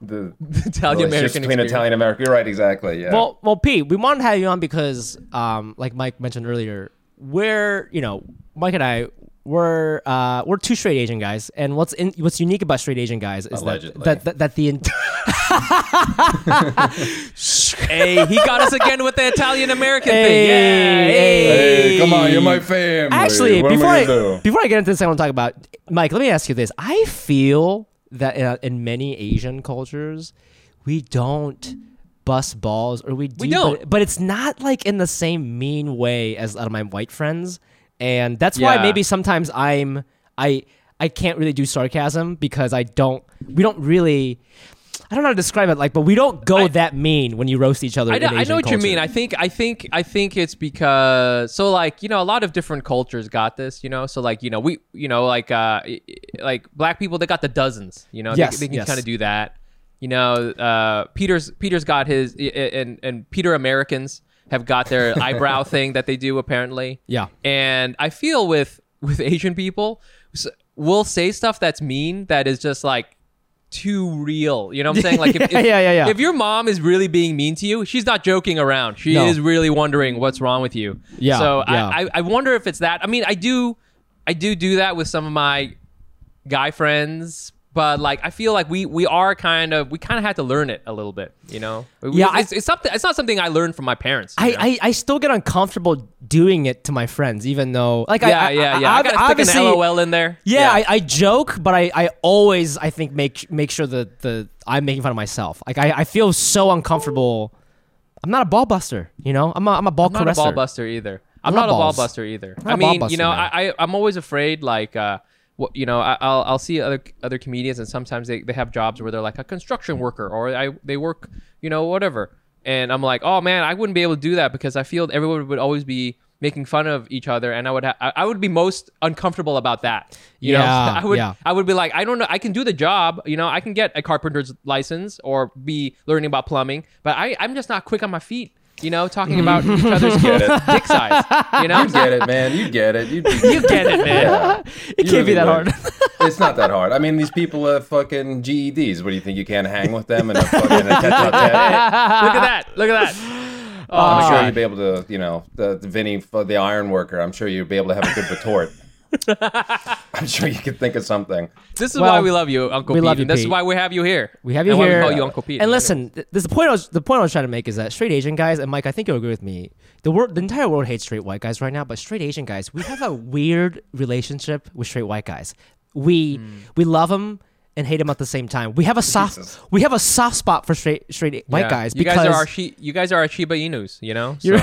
the Italian relationships American between Italian America. You're right, exactly. Yeah. Well, well, Pete, we wanted to have you on because, um, like Mic mentioned earlier, we're you know Mic and I we're uh, we're two straight Asian guys, and what's in, what's unique about straight Asian guys is that Allegedly. that, that that the ent- (laughs) Hey, he got us again with the Italian American Hey, thing. Yeah. hey. hey, come on, you're my family. actually what before I I before I get into this, I want to talk about Mike. Let me ask you this: I feel that in, in many Asian cultures, we don't bust balls, or we do, We don't. But, but it's not like in the same mean way as a lot of my white friends, and that's why maybe sometimes I'm I I can't really do sarcasm because I don't we don't really. I don't know how to describe it, like, but we don't go that mean when you roast each other. I know, I know what you mean. I think I think I think it's because so like you know a lot of different cultures got this. You know, so like you know we you know like uh like black people they got the dozens. You know, Yes, they, they can yes. kind of do that. You know, uh, Peter's Peter's got his and and Peter Americans have got their (laughs) eyebrow thing that they do apparently. Yeah. and I feel with with Asian people, we'll say stuff that's mean that is just like too real. You know what I'm saying? Like (laughs) if, Yeah, if, yeah, yeah, yeah. if your mom is really being mean to you, she's not joking around. She No. is really wondering what's wrong with you. Yeah, So yeah. I, I I wonder if it's that. I mean, I do I do do that with some of my guy friends. But like, I feel like we we are kind of we kind of had to learn it a little bit, you know. Yeah, I- it's, it's something. It's not something I learned from my parents. I. I, I still get uncomfortable doing it to my friends, even though like I- yeah, I, yeah, yeah. I, I, gotta stick obviously, an LOL in there. Yeah, I, I joke, but I, I always I think make make sure that the I'm making fun of myself. Like I, I feel so uncomfortable. I'm not a ball buster, you know. I'm a, I'm a ball I'm not a ball buster either. I'm not a ball buster either. I mean, buster, you know, man. I, I I'm always afraid like uh what you know, I, I'll I'll see other other comedians and sometimes they, they have jobs where they're like a construction worker or I they work, you know, whatever. And I'm like, "Oh man, I wouldn't be able to do that because I feel everyone would always be making fun of each other and I would ha- I would be most uncomfortable about that. You know, Yeah, (laughs) I would yeah. I would be like, I don't know, I can do the job, you know, I can get a carpenter's license or be learning about plumbing, but I I'm just not quick on my feet. You know, talking about each (laughs) other's dick size. You know, You get it, man. You get it. You, (laughs) you get it, man. Yeah. It You can't be that would. hard. it's not that hard. I mean, these people have fucking GEDs. What do you think? You can't hang with them and a fucking a? (laughs) Look at that. Look at that. Oh, I'm sure God. you'd be able to, you know, the, the Vinny, the iron worker. I'm sure you'd be able to have a good retort. (laughs) I'm sure you could think of something. This is Well, why we love you, Uncle we Pete. love you, and this is why we have you here. We have you and why here. we call you Uncle Pete. And listen, th- this the point I was the point I was trying to make is that straight Asian guys and Mike, I think you'll agree with me. The world, the entire world hates straight white guys right now, but straight Asian guys, we have a weird relationship with straight white guys. We Hmm. we love them and hate them at the same time. We have a soft Jesus. we have a soft spot for straight straight white Yeah. guys You because guys are our she- you guys are our Shiba Inus, you know. So (laughs) You're-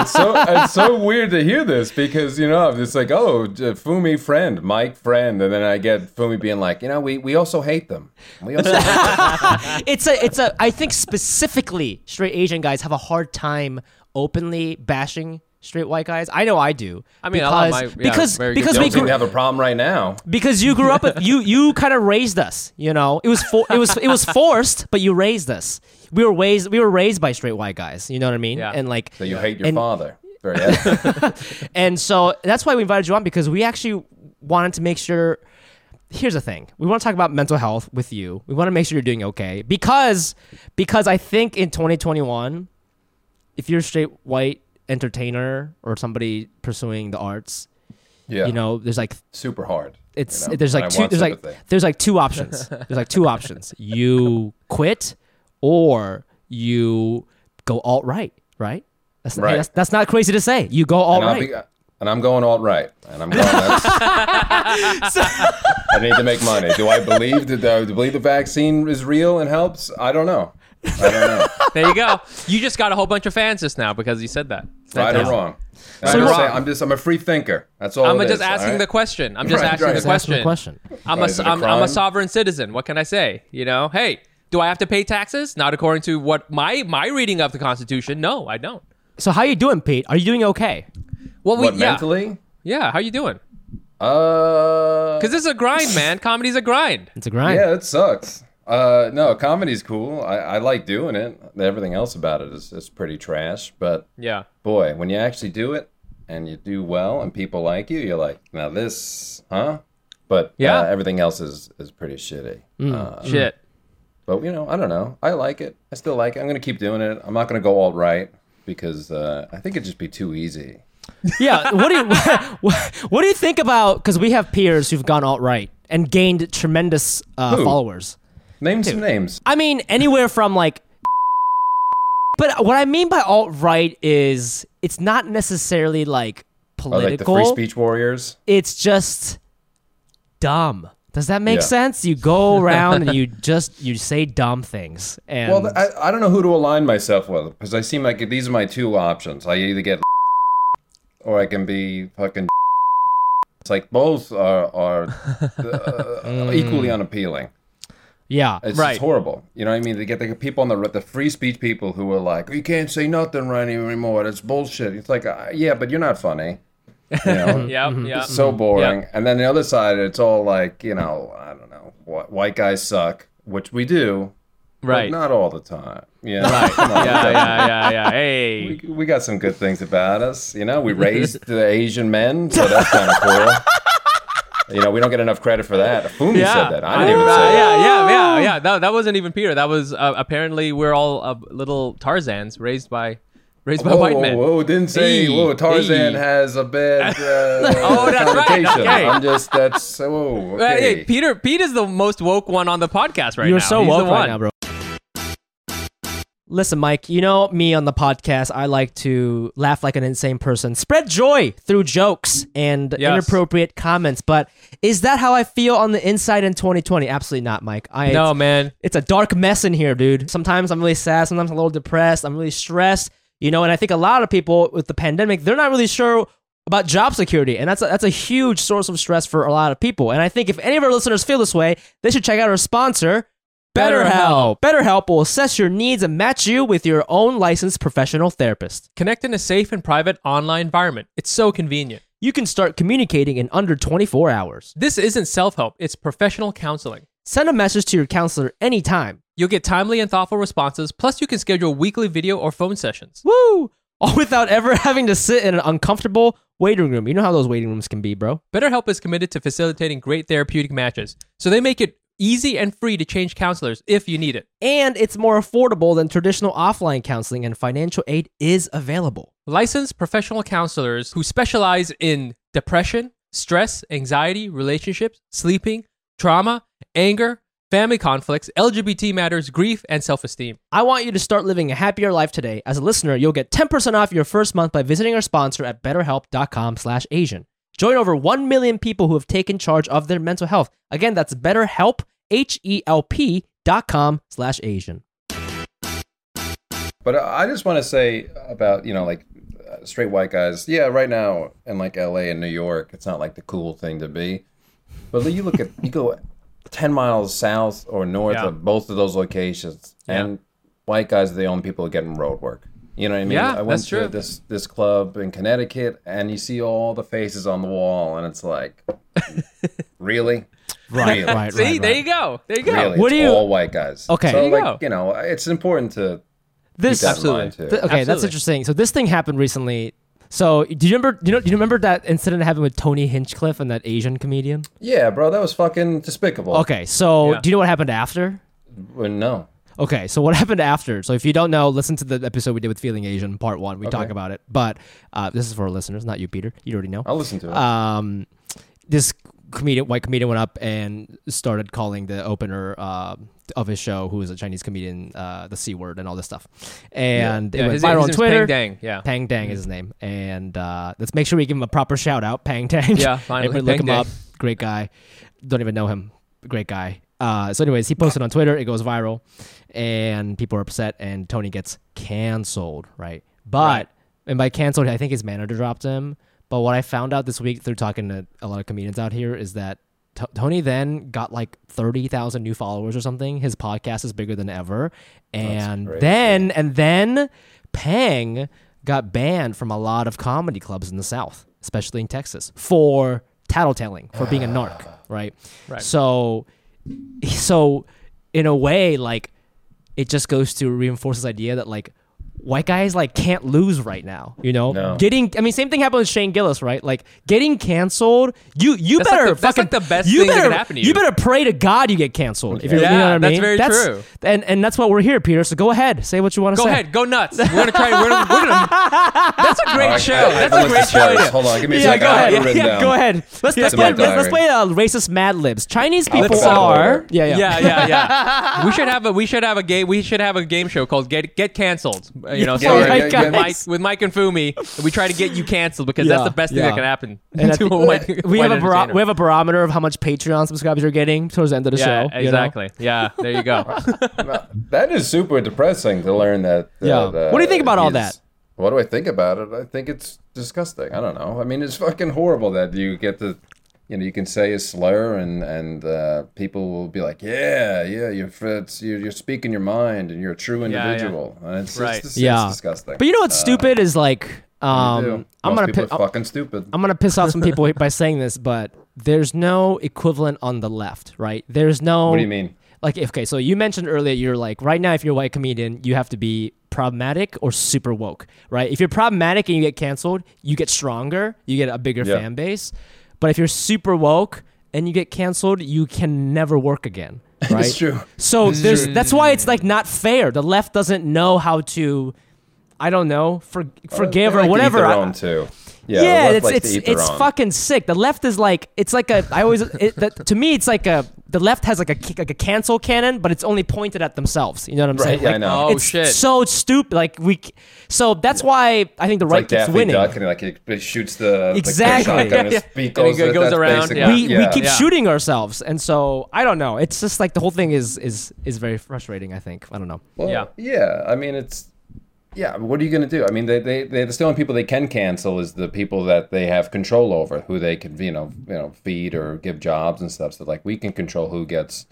It's so it's so weird to hear this because you know it's like oh Fumi friend Mike friend and then I get Fumi being like you know we, we also hate them we also hate them. (laughs) it's a it's a I think specifically straight Asian guys have a hard time openly bashing straight white guys. I know I do. I mean, a lot of because my- yeah, because very good because don't we grew, to have a problem right now. Because you grew up with you you kind of raised us you know? It was for, it was it was forced but you raised us. We were raised we were raised by straight white guys you know what i mean? Yeah. and like so you hate your and, father. Very (laughs) and so that's why we invited you on because we actually wanted to make sure here's the thing. We want to talk about mental health with you. We want to make sure you're doing okay. Because because i think in 2021 if you're a straight white entertainer or somebody pursuing the arts yeah. you know there's like super hard it's you know? there's like two want there's like there's like two options. (laughs) There's like two options. You quit or you go alt right? Right that's, hey, that's that's not crazy to say. You go alt and, I'll right be, uh, and I'm going alt right and I'm going that's, (laughs) I need to make money. Do I believe that the, do I believe the vaccine is real and helps? I don't know I don't know (laughs) there you go. You just got a whole bunch of fans just now because you said that. Right or wrong. Right I'm, just wrong. saying- I'm just I'm a free thinker. That's all. I'm it just is, asking all right? the question. I'm just Right, asking right. the Just asking the question. question. I'm Why, a, is it a I'm, I'm a sovereign citizen. What can I say? You know, hey, do I have to pay taxes? Not according to what my my reading of the Constitution. No, I don't. So how you doing, Pete? Are you doing okay? Well, we What yeah, mentally? yeah. How you doing? Uh, Because this is a grind, man. Comedy's a grind. It's a grind. yeah, it sucks. Uh, no, comedy's cool. I, I like doing it. Everything else about it is, is pretty trash. But Yeah. boy, when you actually do it and you do well and people like you, you're like, now this, huh? But Yeah. uh, everything else is is pretty shitty. Uh, Shit. but you know, I don't know. I like it. I still like it. I'm gonna keep doing it. I'm not gonna go alt right because uh, I think it'd just be too easy. Yeah. What do you (laughs) what, what do you think about? Because we have peers who've gone alt right and gained tremendous uh, followers. Name some names. I mean, anywhere from like. But what I mean by alt right is it's not necessarily like Oh, like the political. free speech warriors. It's just dumb. Does that make Yeah. sense? You go (laughs) around and you just you say dumb things. And Well, I, I don't know who to align myself with because I seem like these are my two options. I either get or I can be fucking. (laughs) It's like both are are (laughs) uh, equally unappealing. Yeah, It's, Right. it's horrible. You know what I mean? They get the people on the the free speech people who are like, you can't say nothing right anymore. It's bullshit. It's like, uh, yeah, but you're not funny. You know? (laughs) (laughs) Yeah. Yeah. So boring. And then the other side, it's all like, you know, I don't know, wh- white guys suck, which we do, but Right. not all the time. Yeah, Right. (laughs) Come Yeah. Yeah. Yeah. Yeah. Hey. We, we got some good things about us. You know, we raised the Asian men, so that's kind of cool. You know, we don't get enough credit for that. Fumi Yeah. said that. I didn't even Uh, say that. yeah, yeah, yeah, yeah. That, that wasn't even Peter. That was uh, apparently we're all uh, little Tarzans raised by raised by Whoa, white men. whoa, didn't say, Hey, whoa, Tarzan hey. has a bad (laughs) uh, Oh, that's right, okay. I'm just, that's, whoa, okay. hey, Peter. Pete is the most woke one on the podcast right You're now. so He's woke right now, bro. Listen, Mike, you know me on the podcast. I like to laugh like an insane person, spread joy through jokes and Yes. inappropriate comments. But is that how I feel on the inside in 2020? Absolutely not, Mike. I, No, it's, man. it's a dark mess in here, dude. Sometimes I'm really sad. Sometimes I'm a little depressed. I'm really stressed. You know, and I think a lot of people with the pandemic, they're not really sure about job security, and that's a, that's a huge source of stress for a lot of people. And I think if any of our listeners feel this way, they should check out our sponsor, BetterHelp. BetterHelp will assess your needs and match you with your own licensed professional therapist. Connect in a safe and private online environment. It's so convenient. You can start communicating in under 24 hours. This isn't self-help. It's professional counseling. Send a message to your counselor anytime. You'll get timely and thoughtful responses. Plus, you can schedule weekly video or phone sessions. Woo! (laughs) All without ever (laughs) having to sit in an uncomfortable waiting room. You know how those waiting rooms can be, bro. BetterHelp is committed to facilitating great therapeutic matches, so they make it easy and free to change counselors if you need it. And it's more affordable than traditional offline counseling, and financial aid is available. Licensed professional counselors who specialize in depression, stress, anxiety, relationships, sleeping, trauma, anger, family conflicts, LGBT matters, grief, and self esteem. I want you to start living a happier life today. As a listener, you'll get 10% off your first month by visiting our sponsor at betterhelp.com slash Asian. Join over 1 million people who have taken charge of their mental health. Again, that's betterhelp, H-E-L-P dot com slash Asian. But I just want to say about you know like uh, straight white guys. Yeah, right now in like L.A. and New York, it's not like the cool thing to be. But you look at you go ten miles south or north Yeah. of both of those locations, and white guys are the only people getting road work. You know what I mean? Yeah, I went that's to true. this this club in Connecticut, and you see all the faces on the wall, and it's like, (laughs) really, Right, Really? right, See, right, there right. you go. There you go. really, What it's do you- all white guys. Okay. so There you like go. you know, it's important to This, keep that Absolutely. in mind too. Th- okay, that's interesting. So this thing happened recently. So do you remember? Do you know? Do you remember that incident that happened with Tony Hinchcliffe and that Asian comedian? yeah, bro, that was fucking despicable. Okay, so Yeah. do you know what happened after? Well, no. Okay, so what (laughs) happened after? So if you don't know, listen to the episode we did with Feeling Asian, part one. We talk about it, but uh, this is for our listeners, not you, Peter. You already know. I'll listen to it. Um, this comedian, white comedian, went up and started calling the opener uh, of his show, who is a Chinese comedian, uh, the c word and all this stuff, and it Yeah, went viral on Twitter. Peng Dang. Yeah. Pang Dang is his name, and uh, let's make sure we give him a proper shout out. Pang Dang. Yeah, (laughs) finally. Look him Dang. up. Great guy. Don't even know him. Great guy. Uh, so, anyways, he posted on Twitter. It goes viral, and people are upset, and Tony gets canceled. Right, but and by canceled, I think his manager dropped him. But what I found out this week through talking to a lot of comedians out here is that T- Tony then got like thirty thousand new followers or something. His podcast is bigger than ever, and then and then Pang got banned from a lot of comedy clubs in the South, especially in Texas, for tattletaling, for being a narc, ah. right? Right. So, so in a way, like it just goes to reinforce this idea that like white guys like can't lose right now. You know, No. getting. I mean, same thing happened with Shane Gillis, right? Like getting canceled. You you That's like better the- that's fucking like the best you thing that better, could happen to You you. better pray to God you get canceled. If you're, you know what I mean? that's mean? very true. And and that's what we're here, Peter. So go ahead, say what you want to say. Go ahead, go nuts. We're gonna try. We're gonna. We're gonna that's a (laughs) great I- show. I- I That's have a great show. words. Hold on, give me a Yeah, second. go ahead. it written Yeah, go ahead. Let's let's play, let's, let's play uh, racist Mad Libs. Chinese people are yeah yeah Yeah, yeah, yeah. (laughs) we should have a we should have a game we should have a game show called Get Get Canceled. Uh, You know, Yeah, so yeah, with, yeah, yeah. Mike with Mike and Fumi, we try to get you canceled because that's the best thing yeah. that can happen And (laughs) to a white, we white have a baro- we have a barometer of how much Patreon subscribers you're getting towards the end of the yeah, show. you know? exactly. Yeah, there you go. (laughs) That is super depressing to learn that. Yeah. that, uh, What do you think about all that? What do I think about it? I think it's disgusting. I don't know. I mean, it's fucking horrible that you get to, you know, you can say a slur and and uh, people will be like, yeah, yeah, you're you're, you're speaking your mind and you're a true yeah. individual. And it's, Right. it's, it's, Yeah. disgusting. But you know what's stupid is like um. I'm gonna pi- are fucking stupid. I'm gonna piss off some people (laughs) by saying this, but there's no equivalent on the left, right? There's no what do you mean? like okay so you mentioned earlier you're like right now if you're a white comedian you have to be problematic or super woke right if you're problematic and you get canceled you get stronger you get a bigger Yeah. fan base but if you're super woke and you get canceled you can never work again (laughs) right It's true. so there's that's why it's like not fair the left doesn't know how to i don't know for, uh, forgive They or like to eat whatever I- too. Yeah, yeah, the left it's likes to it's eat their it's own. fucking sick. The left is like it's like a I always it, that, to me it's like a the left has like a like a cancel cannon, but it's only pointed at themselves. You know what I'm Right, saying? yeah, I Like, know. Oh, it's shit. so stupid. Like we, so that's why I think the right It's like keeps Daffy winning. Duck and like it, he shoots the Exactly. The shotgun, Yeah, yeah. And he goes, go- goes around, yeah. we we keep Yeah. shooting ourselves, and so I don't know. It's just like the whole thing is is is very frustrating. I think I don't know. Well, Yeah. yeah. I mean, it's yeah. What are you going to do? I mean, they they they the only people they can cancel is the people that they have control over, who they can you know you know feed or give jobs and stuff. So like we can control who gets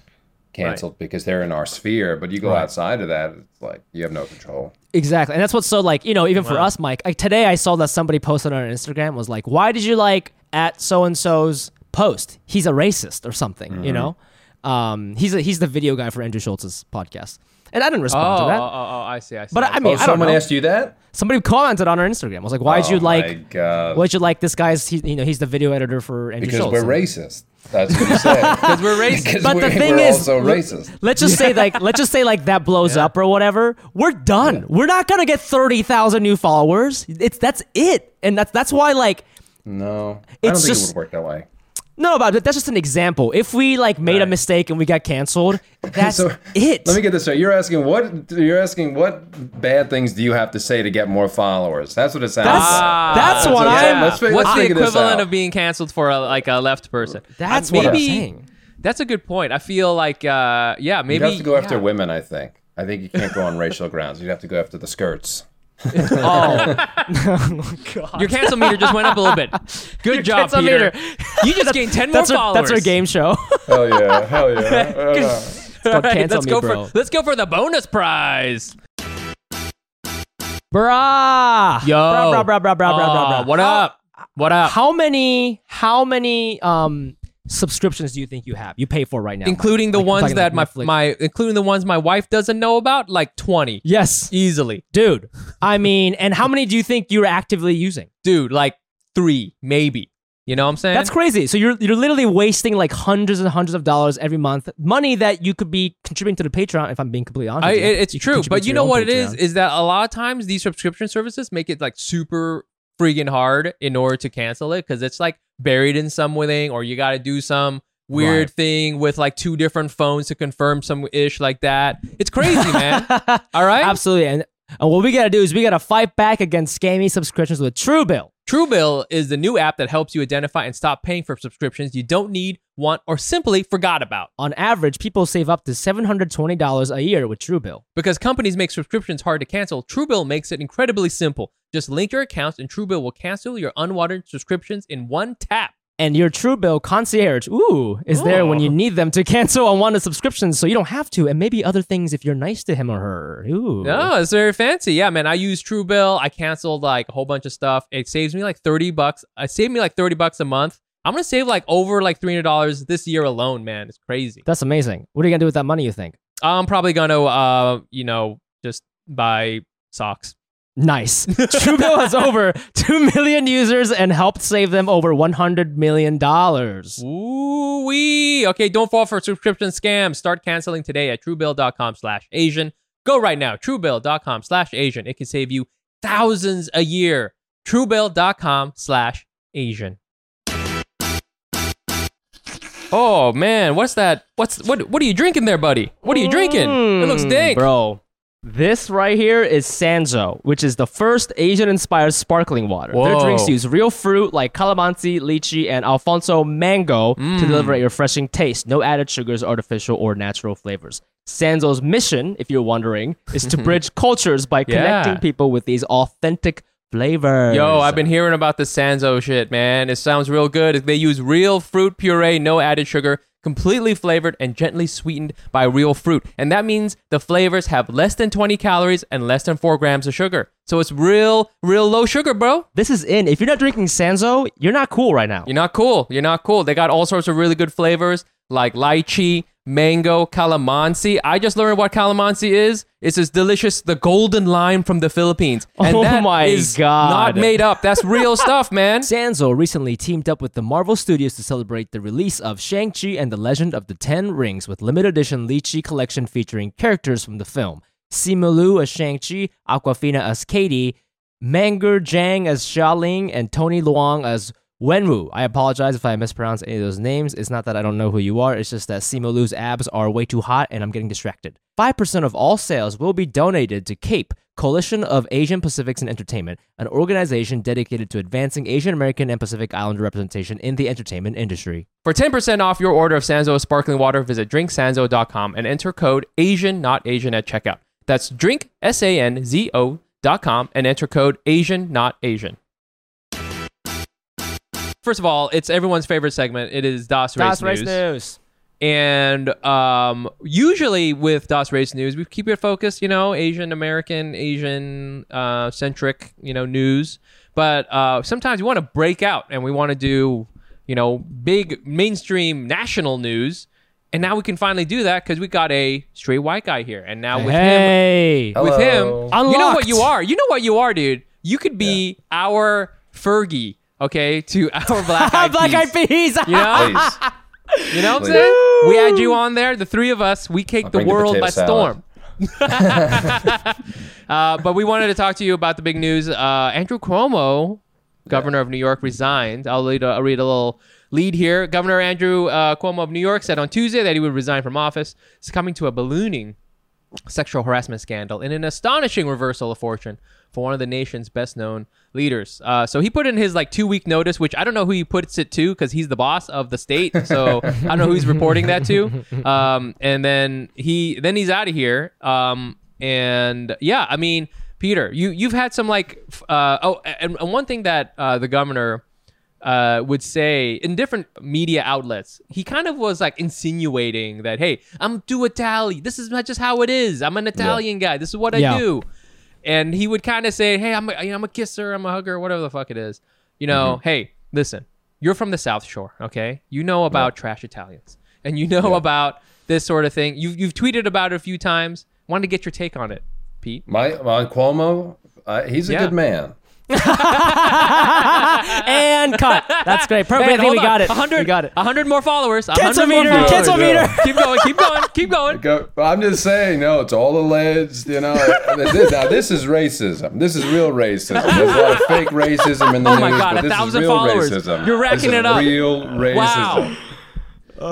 canceled because they're in our sphere. But you go outside of that, it's like you have no control. Exactly. And that's what's so like, you know, even for us, Mike, like today I saw that somebody posted on Instagram was like, why did you like at so and so's post? He's a racist or something, Mm-hmm. you know? Um, he's a, he's the video guy for Andrew Schulz's podcast. And I didn't Oh, respond oh, to that. oh, oh, I see. I see. But I mean, Oh, I don't someone know. asked you that? Somebody commented on our Instagram. I was like, why'd oh you Oh my like, why'd you like this guy's, he, you know, he's the video editor for Andrew Because Schulz. we're racist. That's what you say. because (laughs) we're racist. Because But the we're, thing we're is, also racist. Let's just say like let's just say like that blows up or whatever. We're done. We're not gonna get thirty thousand new followers. It's that's it, and that's that's why like No, I don't It's think just- it would work that way. No, but that's just an example. If we like made a mistake and we got canceled, (laughs) that's So, it. Let me get this straight. You're asking what you're asking what bad things do you have to say to get more followers? That's what it sounds That's- like. that's what okay. I'm- Let's What's let's the equivalent of being canceled for a, like a left person? That's Uh, what I'm saying. That's a good point. I feel like, uh, yeah, maybe You have to go after yeah. women. I think. I think you can't go on racial (laughs) grounds. You have to go after the skirts. (laughs) Oh, God! Your cancel meter just went up a little bit. Good job, cancel Peter. meter. You just gained ten more that's our, followers. that's our game show. (laughs) Hell yeah! Hell yeah! (laughs) Uh, It's called All right, cancel let's me, go bro. for let's go for the bonus prize. Brah. Yo, Brah, brah, brah, brah, brah, brah, brah, brah. What How- up? What up? How many? How many? Um, subscriptions do you think you have? You pay for right now, including the Like, ones that like my my including the ones my wife doesn't know about, like twenty Yes, easily, dude. I mean, and how many do you think you're actively using? dude. Like three, maybe. You know what I'm saying? That's crazy. So you're you're literally wasting like hundreds and hundreds of dollars every month, money that you could be contributing to the Patreon. If I'm being completely honest, I, with you. it- it's You true, but you know what it is? Is that a lot of times these subscription services make it like super freaking hard in order to cancel it because it's like buried in something, or you got to do some weird Right. thing with like two different phones to confirm some ish like that. It's crazy, man. (laughs) All right, Absolutely. And, and what we got to do is we got to fight back against scammy subscriptions with Truebill. Truebill is the new app that helps you identify and stop paying for subscriptions you don't need, want, or simply forgot about. On average, people save up to $720 a year with Truebill. Because companies make subscriptions hard to cancel, Truebill makes it incredibly simple. Just link your accounts and Truebill will cancel your unwanted subscriptions in one tap. And your Truebill concierge, ooh, is there when you need them to cancel unwanted subscriptions so you don't have to, and maybe other things if you're nice to him or her. Ooh. No, it's very fancy. Yeah, man. I use Truebill. I canceled like a whole bunch of stuff. It saves me like 30 bucks. It saved me like 30 bucks a month. I'm gonna save like over like $300 this year alone, man. It's crazy. That's amazing. What are you going to do with that money, you think? I'm probably gonna, uh, you know, just buy socks. Nice. (laughs) Truebill has over (laughs) 2 million users and helped save them over $100 million. Ooh wee. Okay, don't fall for subscription scams. Start canceling today at truebill.com slash Asian. Go right now, truebill.com slash Asian. It can save you thousands a year. Truebill.com slash Asian. Oh man, what's that? What's what what are you drinking there, buddy? What are you drinking? it looks Mm, dank. Bro, this right here is Sanzo, which is the first Asian inspired sparkling water. Their drinks use real fruit like calamansi, lychee, and Alfonso mango Mm. to deliver a refreshing taste. No added sugars, artificial, or natural flavors. Sanzo's mission, if you're wondering, is to (laughs) bridge cultures by connecting Yeah. people with these authentic flavors. Yo, I've been hearing about the Sanzo shit, man. It sounds real good. They use real fruit puree, no added sugar, completely flavored and gently sweetened by real fruit. And that means the flavors have less than 20 calories and less than 4 grams of sugar. So it's real, real low sugar, bro. This is in. If you're not drinking Sanzo, you're not cool right now. You're not cool. You're not cool. They got all sorts of really good flavors like lychee, mango, calamansi. I just learned what calamansi is. It's this delicious, the golden lime from the Philippines. (laughs) Oh and Oh that my is God. not made up. That's real (laughs) stuff, man. Sanzo recently teamed up with the Marvel Studios to celebrate the release of Shang-Chi and the Legend of the Ten Rings with limited edition lychee collection featuring characters from the film. Simu Liu as Shang-Chi, Awkwafina as Katie, Meng'er Zhang as Xialing, and Tony Leung as Wenwu. I apologize if I mispronounce any of those names. It's not that I don't know who you are, it's just that Simu Liu's abs are way too hot and I'm getting distracted. 5% of all sales will be donated to CAPE, Coalition of Asian Pacifics in Entertainment, an organization dedicated to advancing Asian American and Pacific Islander representation in the entertainment industry. For 10% off your order of Sanzo sparkling water, visit drinksanzo.com and enter code Asian not Asian at checkout. That's drink and enter code Asian not Asian. First of all, it's everyone's favorite segment. It is DOS Race Das Race News. News. And um, usually with DOS Race News, we keep it focused, you know, Asian American, Asian uh, centric, you know, news. But uh, sometimes we want to break out and we want to do, you know, big mainstream national news. And now we can finally do that because we got a straight white guy here. And now with him, hey. with him, Hello. you know what you are. You know what you are, dude. You could be our Fergie, okay, to (laughs) our Black (laughs) Eyed Black Eyed Peas. You know, Please. you know what I'm Please. saying? We had you on there, the three of us. We kicked I'll the bring the world potato by salad. storm. (laughs) uh, but we wanted to talk to you about the big news. Uh, Andrew Cuomo, governor of New York, resigned. I'll read a, I'll read a little lead here. Governor Andrew uh, Cuomo of New York said on Tuesday that he would resign from office, succumbing to a ballooning sexual harassment scandal in an astonishing reversal of fortune for one of the nation's best known leaders. Uh, so he put in his like two week notice, which I don't know who he puts it to because he's the boss of the state. So (laughs) I don't know who he's reporting that to. Um, and then he then he's out of here. Um, and yeah, I mean, Peter, you you've had some like uh, oh, and, and one thing that uh, the governor uh, would say in different media outlets, he kind of was like insinuating that, hey, I'm do Italian. This is not just how it is. I'm an Italian guy. This is what I do. And he would kind of say, hey, I'm a, you know, I'm a kisser, I'm a hugger, whatever the fuck it is. You know, hey, listen, you're from the South Shore, okay? You know about trash Italians, and you know about this sort of thing. You've you've tweeted about it a few times. Wanted to get your take on it, Pete. My, my Cuomo, uh, he's a Yeah. good man. And cut. That's great. Perfect. Hey, I think we got it. 100, we got it. 100 more followers. 100 Cancel more meter. followers. Cancel meter. keep going, keep going, keep going. Go, I'm just saying, no, it's all alleged. You know, This- now this is racism. This is real racism. There's a lot of fake racism in the Oh news, my God, but a this thousand is real followers. racism. You're racking this it is up. Real racism. Wow.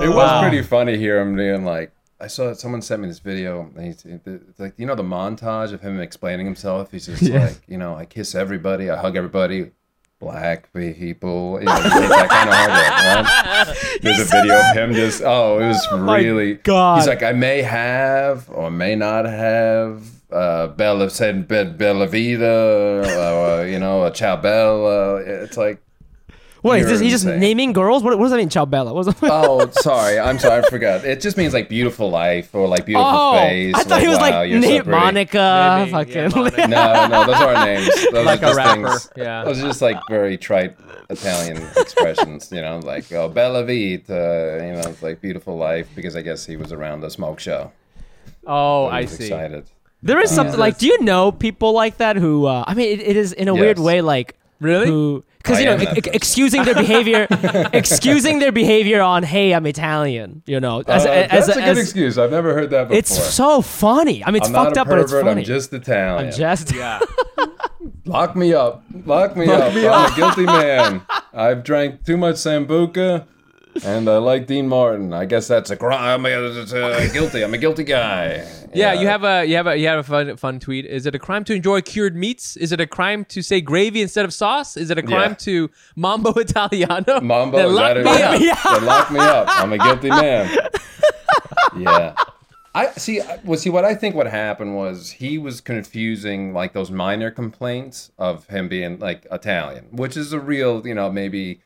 It was pretty funny here. I'm being like, I saw someone sent me this video. And he's it's like, you know, the montage of him explaining himself. He's just (laughs) like, you know, I kiss everybody, I hug everybody. black people. You know, he made that kind of hard. Right? (laughs) There's a video of him just. Oh, it was really. God. He's like, I may have or may not have. Uh, Bella said Be- Bella Vida, uh, you know, a Ciao Bella. It's like, Wait, is this, he's just insane. naming girls? What, what does that mean, Ciao Bella? What does that oh, (laughs) sorry, I'm sorry, I forgot. It just means like beautiful life or like beautiful Oh, face. I thought he was wow, like you're so. Monica, Maybe, fucking. yeah, Monica. (laughs) No, no, those aren't names. Those Like are a just rapper, things. yeah. Those are just like very trite Italian expressions, you know, like oh, Bella Vita, you know, it's like beautiful life because I guess he was around the smoke show. Oh, He I was see. excited. There is something Jesus. like, do you know people like that who? Uh, I mean, it, it is in a weird way like Really? because you know am that ex- person. excusing their behavior, (laughs) excusing their behavior on hey I'm Italian, you know, as, Uh, as, that's a good as- excuse. I've never heard that before. It's so funny. I mean, it's I'm fucked not a up, but it's funny. I'm just Italian. I'm just Yeah. (laughs) Lock me up. Lock me up. I'm a guilty man. (laughs) I've drank too much sambuca, and I like Dean Martin. I guess that's a crime. I'm a, a guilty. I'm a guilty guy. Yeah, you have a you have a you have a fun fun tweet. Is it a crime to enjoy cured meats? Is it a crime to say gravy instead of sauce? Is it a crime Yeah. to mambo (laughs) italiano? Mambo. Then lock me up. Yeah. Lock me up. I'm a guilty (laughs) man. Yeah. I see. Well, see, what I think what happened was he was confusing like those minor complaints of him being like Italian, which is a real, you know, maybe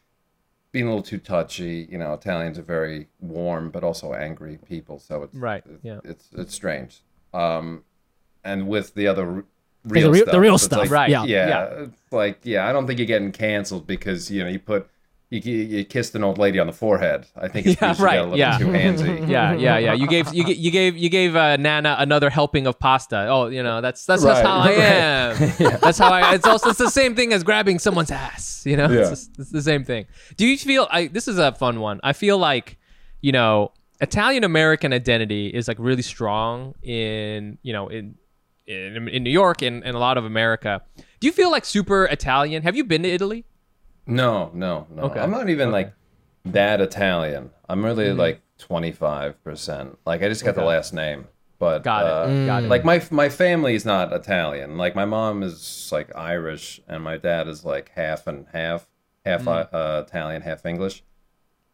being a little too touchy. You know, Italians are very warm but also angry people, so it's Right, It's, yeah. It's it's strange. Um, and with the other r- the real real- stuff, the real stuff, like- Right, Yeah. yeah, yeah. it's like yeah, I don't think you're getting canceled because you know you put you, you kissed an old lady on the forehead. I think it's (laughs) Yeah, because you right, got a little yeah. too handsy. (laughs) Yeah, yeah, yeah. You gave you, you gave you gave uh, Nana another helping of pasta. Oh, you know that's that's, that's how I right. am. (laughs) That's how I. It's also it's the same thing as grabbing someone's ass. You know, Yeah. it's, just- it's the same thing. Do you feel? I this is a fun one. I feel like you know Italian American identity is like really strong in you know in in, in New York and, and a lot of America. Do you feel like super Italian? Have you been to Italy? No, no, no. Okay. I'm not even like that Italian. I'm really Mm-hmm. like 25%. Like I just got the last name. But Got it. uh, Got it. Like my my family is not Italian. Like my mom is like Irish and my dad is like half and half, half Mm. uh, Italian, half English.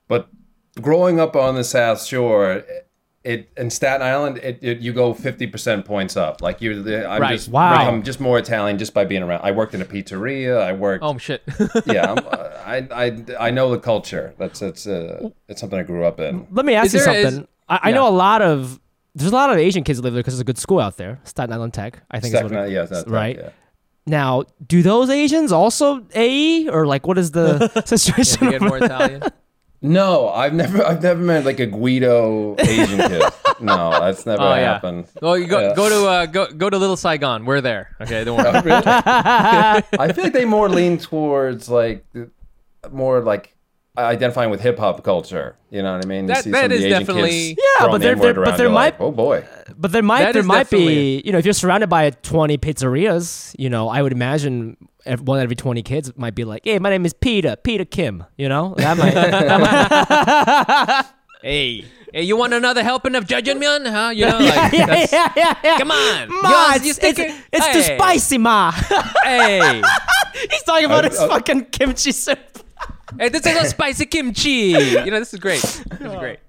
But growing up on the South Shore, it in Staten Island, it, it you go fifty percent points up. Like you're, the, I'm Right. just Wow. I'm just more Italian just by being around. I worked in a pizzeria. I worked Oh shit. (laughs) yeah, I'm, (laughs) I, I, I know the culture. That's it's uh, it's something I grew up in. Let me ask Is you there- is- something. I, I yeah. know a lot of there's a lot of Asian kids that live there because there's a good school out there, Staten Island Tech. I think is Staten what it- Island, yeah, that's right. Yeah. Now, do those Asians also AE or like what is the (laughs) situation? you get more Italian. No, I've never I've never met like a Guido Asian kid. No, that's (laughs) never Oh, yeah. happened. Well, you go Yeah. go to uh, go go to Little Saigon. We're there. Okay, don't worry. Oh, really? (laughs) I feel like they more lean towards like more like identifying with hip hop culture. You know what I mean? You That- see that some is the Asian definitely- kids Yeah, but there- there- but there might- like, oh boy. But there might That there is might be you know if you're surrounded by 20 pizzerias, you know I would imagine ev- one out of every 20 kids might be like, hey, my name is Peter, Peter Kim. You know that might. (laughs) that might hey, hey, you want another helping of judgment, huh? You know, (laughs) like yeah, that's, yeah, yeah, yeah. come on, Ma, You- it's, you it's, stick it- too spicy, ma. Hey, (laughs) He's talking about I- his I- fucking kimchi soup. Hey, this is a spicy kimchi. You know, this is great. This is great.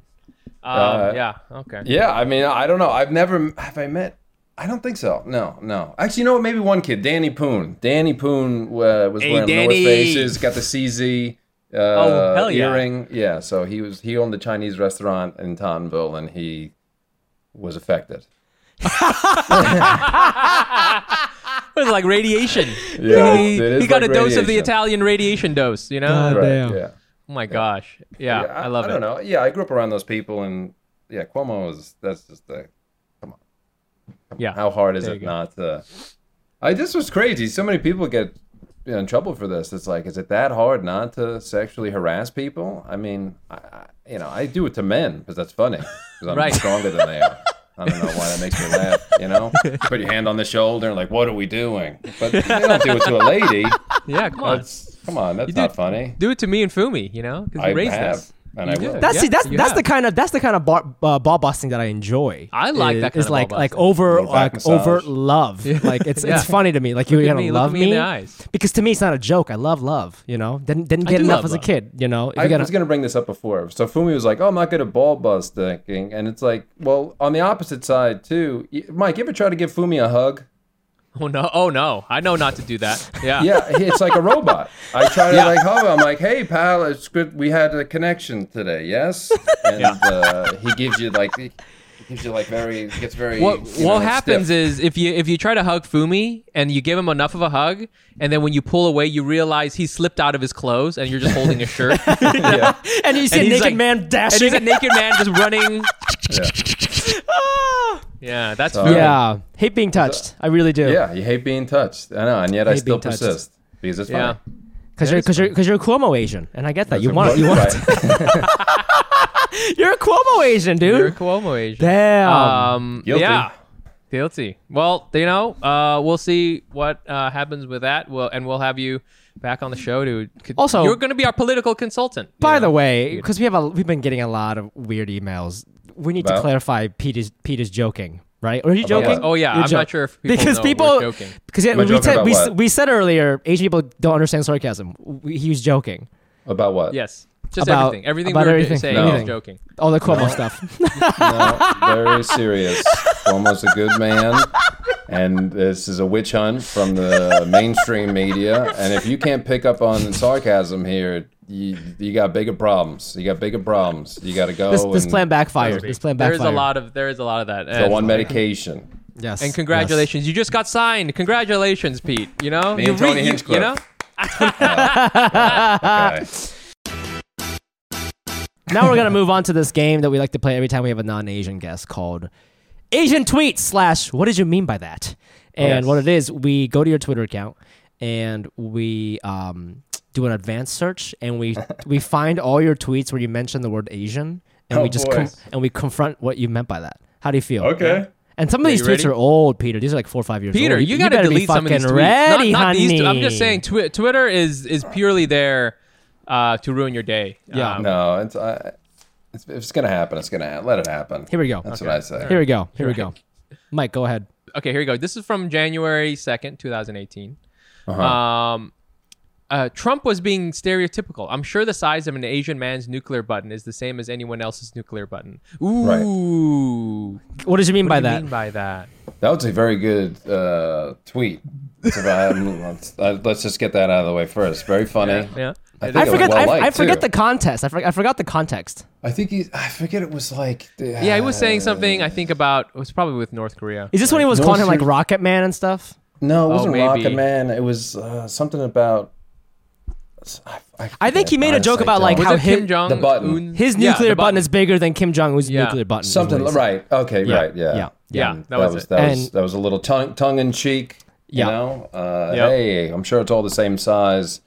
Um, Uh, yeah. Okay. Yeah, I mean, I don't know. I've never have I met. I don't think so. No, no. Actually, you know what? Maybe one kid, Danny Poon. Danny Poon uh, was Hey, wearing Danny. North Faces, got the CZ uh, Oh, hell yeah. earring. Yeah, so he was he owned the Chinese restaurant in Tottenville, and he was affected. (laughs) (laughs) (laughs) It was like radiation. Yeah, he, he got like a dose of the. Italian radiation dose. You know. God Right, damn. Yeah. Oh my gosh. Yeah, I, love I it. I don't know. Yeah, I grew up around those people, and yeah, Cuomo is that's just the come on. Come Yeah. how hard is There it go. not to? I this was crazy. So many people get you know, in trouble for this. It's like, is it that hard not to sexually harass people? I mean, I, I, you know, I do it to men because that's funny because I'm (laughs) Right. stronger than they are. (laughs) I don't know why that makes me laugh. You know, (laughs) put your hand on the shoulder and like, what are we doing? But you (laughs) don't do it to a lady. Yeah, come on. That's come on, that's do not it- funny. Do it to me and Fumi. You know, because I raised have. us. And I will. That's Yeah, see, that's you that's have. the kind of that's the kind of bar, uh, ball busting that I enjoy. I like is, that kind is of like ball like busting. over like massage. overt love. (laughs) Like it's Yeah. it's funny to me. Like Look you at gotta me, love at me in the eyes. because to me it's not a joke. I love love. You know, didn't didn't get do enough love as a kid. You know, if I you gotta, was going to bring this up before. So Fumi was like, "Oh, I'm not good at ball busting," and it's like, well, on the opposite side too. Mike, you ever try to give Fumi a hug? (laughs) Oh no! Oh no! I know not to do that. Yeah. Yeah, it's like a robot. I try to Yeah. like hug. him. I'm like, "Hey, pal, it's good. We had a connection today, yes." (laughs) And Yeah. uh, he gives you like, he gives you like very, gets very. What you what know, happens stiff. is if you if you try to hug Fumi and you give him enough of a hug, and then when you pull away, you realize he slipped out of his clothes, and you're just holding a shirt. (laughs) yeah, and you see and a naked like- man and dashing. he's a naked man just running. yeah. (laughs) Ah! Yeah, that's So- Fumi. yeah, hate being touched. I really do. yeah, you hate being touched. I know, and yet I still being touched. persist because it's Yeah. funny. because you're because you're because you're a Cuomo Asian, and I get that. That's You a- want you want right. you're a Cuomo Asian, dude. You're a Cuomo Asian. Damn. Um, Guilty. yeah, guilty. Well, you know, uh, we'll see what uh, happens with that. We'll and we'll have you back on the show to. Also- you're going to be our political consultant. By know? the way, because we have a we've been getting a lot of weird emails. We need to clarify. Pete is Pete is joking, right? Or are you About joking? what? Oh yeah, You're I'm jo- not sure if people because know people joking. because yeah, we, joking said, we, s- we said earlier Asian people don't understand sarcasm. We, he was joking. About what? Yes, just About- everything. Everything about we were everything. saying No. is joking. All the Cuomo stuff. (laughs) No, very serious. Almost a good man. And this is a witch hunt from the mainstream media. And if you can't pick up on sarcasm here, you, you got bigger problems. You got bigger problems. You got to go. this this plan backfired. This plan There backfired. is a lot of there is a lot of that. Go And, on medication. Yes. and congratulations, you just got signed. Congratulations, Pete. You know, Me you and Tony you, Hinchcliffe. you know. (laughs) Okay. now we're gonna move on to this game that we like to play every time we have a non-Asian guest called Asian Tweet slash What did you mean by that? And Yes. what it is, we go to your Twitter account and we um, do an advanced search and we (laughs) we find all your tweets where you mention the word Asian and Oh, we just com- and we confront what you meant by that. How do you feel? Okay. And some of Yeah, these you tweets ready? are old, Peter. These are like four or five years Peter, old. you, got to better be delete some of these tweets. ready, not, not these. I'm just saying, twi- Twitter is is purely there uh, to ruin your day. Yeah. Um, No, it's, uh, it's, if it's going to happen, it's going to happen. Let it happen. Here we go. That's what I say. Here we go. Here we go. (laughs) Mike, go ahead. Okay, here we go. This is from January second, 2018. Uh-huh. Um, uh, Trump was being stereotypical. I'm sure the size of an Asian man's nuclear button is the same as anyone else's nuclear button. Ooh. What does you mean What by do that? mean by that? That was a very good uh, tweet. Let's, uh, let's just get that out of the way first. Very funny. Yeah. I think I forget. well I, I forget too. the contest. I, for, I forgot the context. I think he. I forget it was like. Yeah, he was saying something. I think about it was probably with North Korea. Is this when he was No, calling him like. Rocket Man and stuff? No, it wasn't maybe. Rocket Man. It was uh, something about. I, I think he made a joke about, like, Was how it Kim him- Jong the button. Un? His Yeah, nuclear the button. is bigger than Kim Jong Un's Yeah. nuclear button. is something what he said. right. Okay, Yeah, right. Yeah, yeah, yeah, And that was it. That was And- that was a little tongue tongue in cheek. You Yeah. know. Uh, Yep. Hey, I'm sure it's all the same size,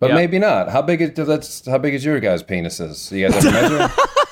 but Yep. maybe not. How big is that's how big is your guys' penises? You guys ever measure? (laughs)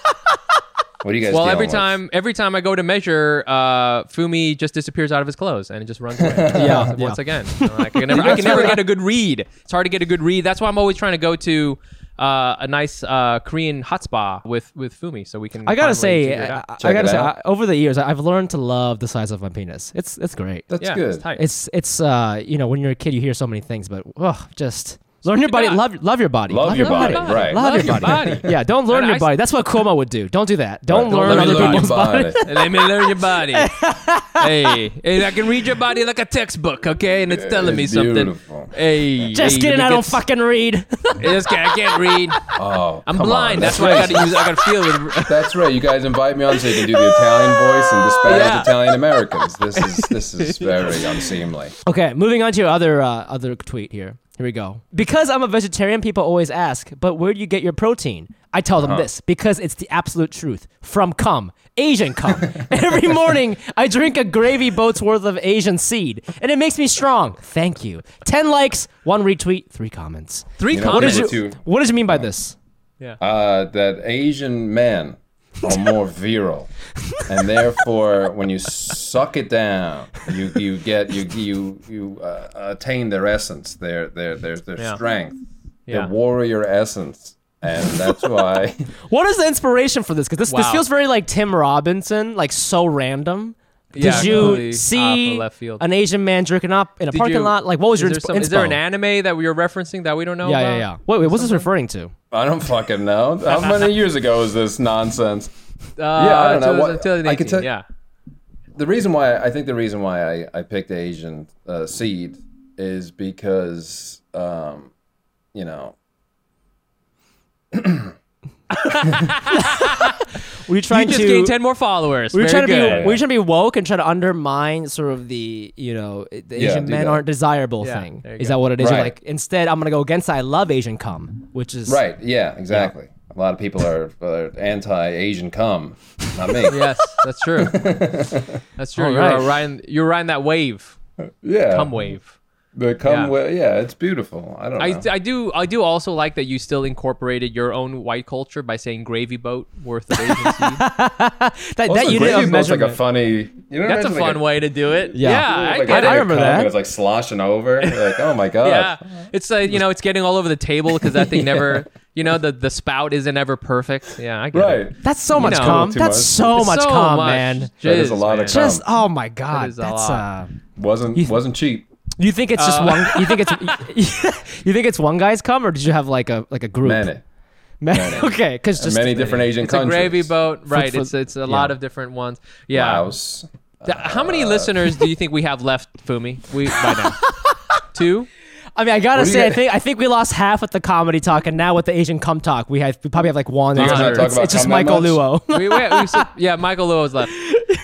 what do you guys? Well, dealing every with? time every time I go to measure, uh, Fumi just disappears out of his clothes and it just runs away. (laughs) Yeah, once yeah. again. You know, I can never, (laughs) I can never get a good read. It's hard to get a good read. That's why I'm always trying to go to uh, a nice uh, Korean hot spa with with Fumi, so we can. I gotta say, it I, out. I gotta say, out. I, over the years, I've learned to love the size of my penis. It's it's great. That's yeah, good. It's tight. It's it's uh you know when you're a kid you hear so many things, but oh just learn your body, God. love love your body, Love your body, body. right? love, your body. yeah, don't learn And your I- body. That's what Cuomo would do. Don't do that. Don't Right. learn Let me other learn your people's body. Let me learn your body. (laughs) hey, hey, I can read your body like a textbook, okay? And it's telling me It's something. beautiful. Hey, Just hey, kidding. I don't fucking read. (laughs) Just kidding, I can't read. Oh, I'm blind. on. That's why I gotta use. I gotta feel it. (laughs) That's right. You guys invite me on so you can do the Italian voice and disparage Yeah. Italian Americans. This is this is very unseemly. Okay, moving on to your other uh, other tweet here. Here we go. Because I'm a vegetarian, people always ask, but where do you get your protein? I tell them this because it's the absolute truth. From cum, Asian cum. (laughs) Every morning, I drink a gravy boat's worth of Asian seed, and it makes me strong. Thank you. Ten likes, one retweet, three comments. Three You know, comments. did you? What does you mean by this? Yeah. Uh, that Asian men are more virile, and therefore, when you suck it down, you you get you you you uh, attain their essence, their their their their Yeah. strength, Yeah. their warrior essence. and that's why. (laughs) What is the inspiration for this? Because this, this feels very like Tim Robinson, like so random. Did Yeah, you see left field. an Asian man jerking up in a Did parking you- lot? Like, what was Is your there, insp- some, is there an inspo? anime that we are referencing that we don't know Yeah, about? yeah, yeah. Wait, wait, what's this referring to? I don't fucking know. How (laughs) many years ago is this nonsense? Uh, Yeah, I don't know. What- 2018, I could tell- yeah. the reason why I think the reason why I, I picked Asian uh, seed is because um, you know (laughs) (laughs) Were you trying You just to? gained 10 more followers. were you Very trying to be? good. Were you trying to be woke and try to undermine sort of the you know the Yeah, Asian do men that. aren't desirable Yeah, thing? there you Is go. that what it is? You're Right. like instead, I'm gonna go against. I love Asian cum, which is right yeah exactly a lot of people are, are anti-Asian cum not me (laughs) yes, that's true. (laughs) That's true. All You're right. riding, you're riding that wave, yeah cum wave. The come Yeah. yeah. yeah it's beautiful I don't know I, I do I do also like that you still incorporated your own white culture by saying gravy boat worth of Asian seed. that, Also, that unit gravy of boat's like a funny you know That's a imagine like fun way to do it. Yeah. Yeah, I like get a it. I remember that. and it's like sloshing over You're like oh my god Yeah, it's like you know, it's getting all over the table because that thing (laughs) never, you know, the the spout isn't ever perfect. Yeah, I get right it. That's so much know, cum. That's much. so It's much so cum, much man. That is a jizz, lot of man. cum. Just oh my god, is a that's lot. uh. wasn't wasn't cheap You think it's Uh, just one? You think it's (laughs) (laughs) you think it's one guy's cum, or did you have like a like a group? many Man, (laughs) okay, because just many different Asian It's a countries gravy boat, right? for- it's it's a lot of different ones. Yeah. Laos Th- How many listeners do you think we have left, Fumi? We by now. Two. I mean, I gotta What do you say, I think I think we lost half with the comedy talk, and now with the Asian cum talk, we have we probably have like one. you guys or talk it's, about it's just cum that Michael much? Luo. (laughs) We, we, we su- yeah, Michael Lewis left.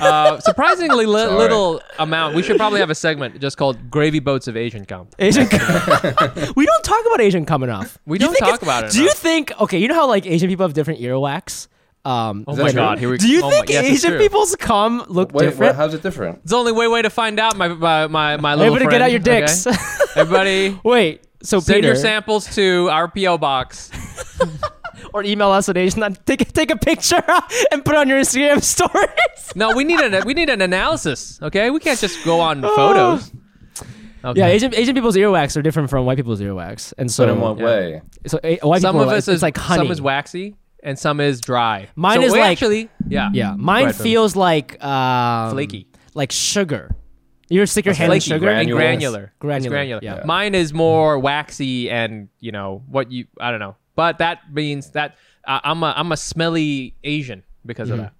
Uh, (laughs) surprisingly li- Sorry. little amount. We should probably have a segment just called "Gravy Boats of Asian Cum." Asian. cum. (laughs) we don't talk about Asian cum enough. We Do you don't talk about it Do you think? Okay, you know how like Asian people have different earwax. Um, Oh my true? god, here we do you oh think my, yes, Asian people's cum look Wait, different? wait, how's it different? It's the only way way to find out. My my my, my little Everybody, get out your dicks. okay? (laughs) Everybody, Wait, so send Peter, your samples to our PO box. (laughs) or email us at Asian. Take take a picture (laughs) and put it on your Instagram stories. No, we need an we need an analysis. Okay, we can't just go on photos. Okay. Yeah, Asian Asian people's earwax are different from white people's earwax, and so But in what Yeah. way? so a, white some people of are- us it's is like honey. Some is waxy and some is dry. Mine So is we like- actually yeah Yeah, mine ahead, Fumi. feels like um, Flaky. like sugar. You ever stick your hand in flaky sugar? and Granules. granular. It's Granular, granular. yeah. Mine is more waxy and you know what you I don't know, but that means that uh, I'm a I'm a smelly Asian because of that.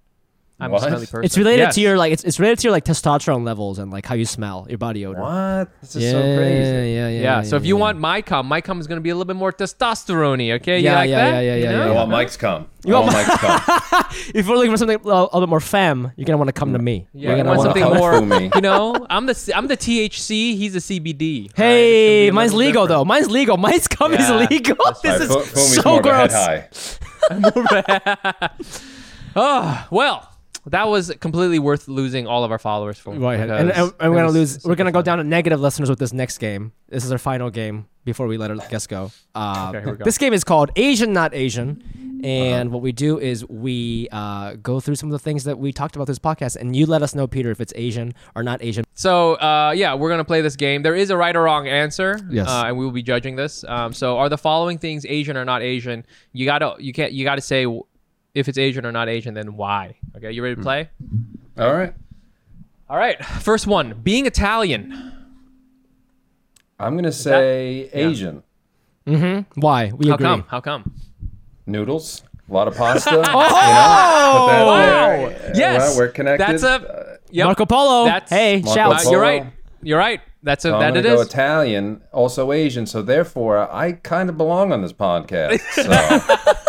I'm What? a smelly person. It's related Yes. to your like it's, it's related to your like testosterone levels and like how you smell, your body odor. What? This is Yeah, so crazy. Yeah, yeah, yeah. Yeah, so if you yeah. want my cum, my cum is going to be a little bit more testosterone okay? Yeah, you like yeah, that? yeah, yeah, You yeah, know? I want Mike's cum. I want want Mike's cum. (laughs) if we're looking for something a little, bit more femme, you're gonna want to come to me. Yeah, you're gonna want wanna something more, to me. you know? I'm the C- I'm the THC, he's the CBD. Hey, Alright, mine's it's gonna be a legal little though. Mine's legal. Mine's cum Yeah, (laughs) is legal. This is Fu- Fumi's so more of a head gross. high. Oh, (laughs) well, that was completely worth losing all of our followers for. Right, and, because and, and we're gonna lose. We're gonna go down to negative listeners with this next game. This is our final game before we let our guests go. Uh, Okay, here we go. This game is called Asian Not Asian, Uh-huh. and what we do is we uh, go through some of the things that we talked about this podcast, and you let us know, Peter, if it's Asian or not Asian. So, uh, yeah, we're gonna play this game. There is a right or wrong answer. Yes. Uh, and we will be judging this. Um, so, are the following things Asian or not Asian? You gotta, you can't, you gotta say if it's Asian or not Asian, then why. Okay, you ready Hmm. to play? All right. All right. First one, being Italian. I'm gonna say Asian Mm-hmm. Why? We How agree. come? How come? noodles, a lot of pasta. (laughs) you know, put that there. Yes. Well, we're connected. That's a. Yep. Marco Polo. That's- hey, Marco shouts. Uh, you're right. You're right. That's a, So I'm that gonna it go is. Italian, also Asian. So therefore, I kind of belong on this podcast. So (laughs)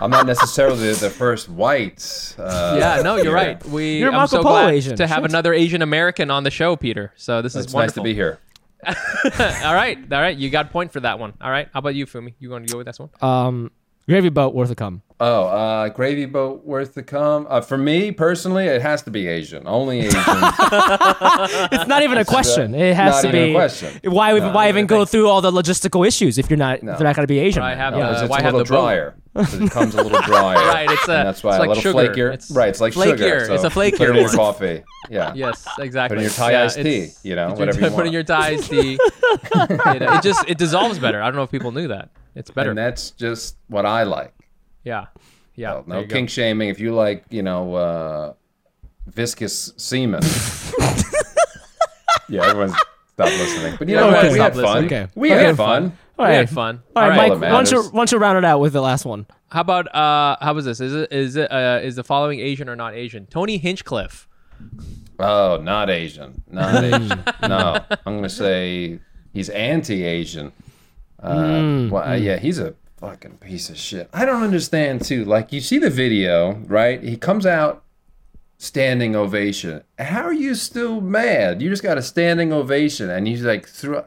I'm not necessarily the first white. Uh, yeah, no, you're here. right. We You're I'm Marco so Polo glad Asian. to have Shit. another Asian American on the show, Peter. So this is It's nice to be here. (laughs) all right, all right. You got a point for that one. All right. How about you, Fumi? You going to go with this one? Um, gravy boat worth a cum. Oh, uh, gravy boat worth to come. Uh, for me personally, it has to be Asian. Only Asian. (laughs) It's not even a question. It has not to even a be. question. Why? No, why I even go through all the logistical issues if you're not? If they're not going to be Asian. I have No, the- 'cause it's why a have the boat? drier. 'Cause (laughs) it comes a little drier. Right, it's a- and that's why it's a like little sugar. flakier. It's right, it's like flakier. sugar. So It's a flakier Put in your coffee. Yeah. Yes, exactly. Put in your Thai Yeah, iced tea, you know, whatever your- you Put in your Thai iced tea. (laughs) it, it just it dissolves better. I don't know if people knew that. It's better. And that's just what I like. Yeah. Yeah. Well, no you go. shaming. If you like, you know, uh, viscous semen. (laughs) yeah, everyone's stopped listening. But you know Okay. what? We had fun. Okay. We Okay. had fun. All We had fun. All right, All Mike. All that Why don't you matters. why don't you round it out with the last one? How about uh how was this? Is it is it uh is the following Asian or not Asian? Tony Hinchcliffe. Oh, not Asian. Not (laughs) Asian. no, I'm gonna say he's anti-Asian. Uh, well, uh, yeah, he's a fucking piece of shit. I don't understand too. Like you see the video, right? He comes out standing ovation. How are you still mad? You just got a standing ovation, and you like threw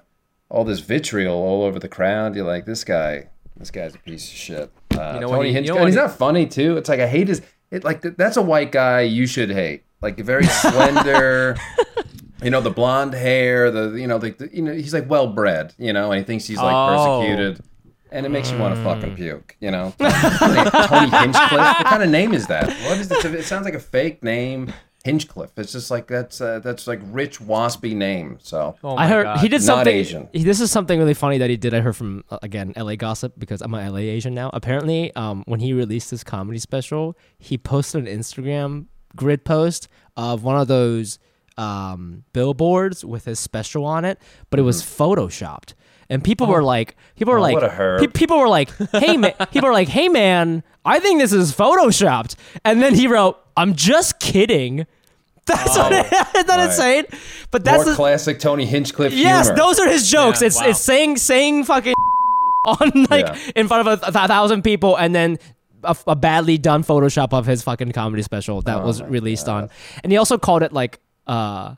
all this vitriol all over the crowd. You're like, this guy, this guy's a piece of shit. Uh, You know what Tony he- you know and he's he- not funny too. It's like I hate his. It like th- that's a white guy you should hate. Like very slender. (laughs) You know the blonde hair, the you know the, the you know he's like well bred, you know, and he thinks he's like Oh. persecuted, and it makes you want to fucking puke, you know. Tony Hinchcliffe, what kind of name is that? What is it? It sounds like a fake name, Hinchcliffe. It's just like that's uh, that's like rich waspy name. So Oh I heard God. he did Not something. Asian. He, this is something really funny that he did. I heard from uh, again LA gossip because I'm a LA Asian now. Apparently, um, when he released his comedy special, he posted an Instagram grid post of one of those um, billboards with his special on it, but it was photoshopped. And people were like, people were. Oh, like, what a herb. pe- people were like, hey man, (laughs) people were like, hey man, I think this is photoshopped. And then he wrote, I'm just kidding. That's what it, (laughs) isn't that Oh, right. insane? But that's more the, classic Tony Hinchcliffe Yes, humor. those are his jokes. Yeah, it's wow. it's saying saying fucking (laughs) on like Yeah. in front of a, a thousand people, and then a, a badly done Photoshop of his fucking comedy special that was released on, and he also called it like uh,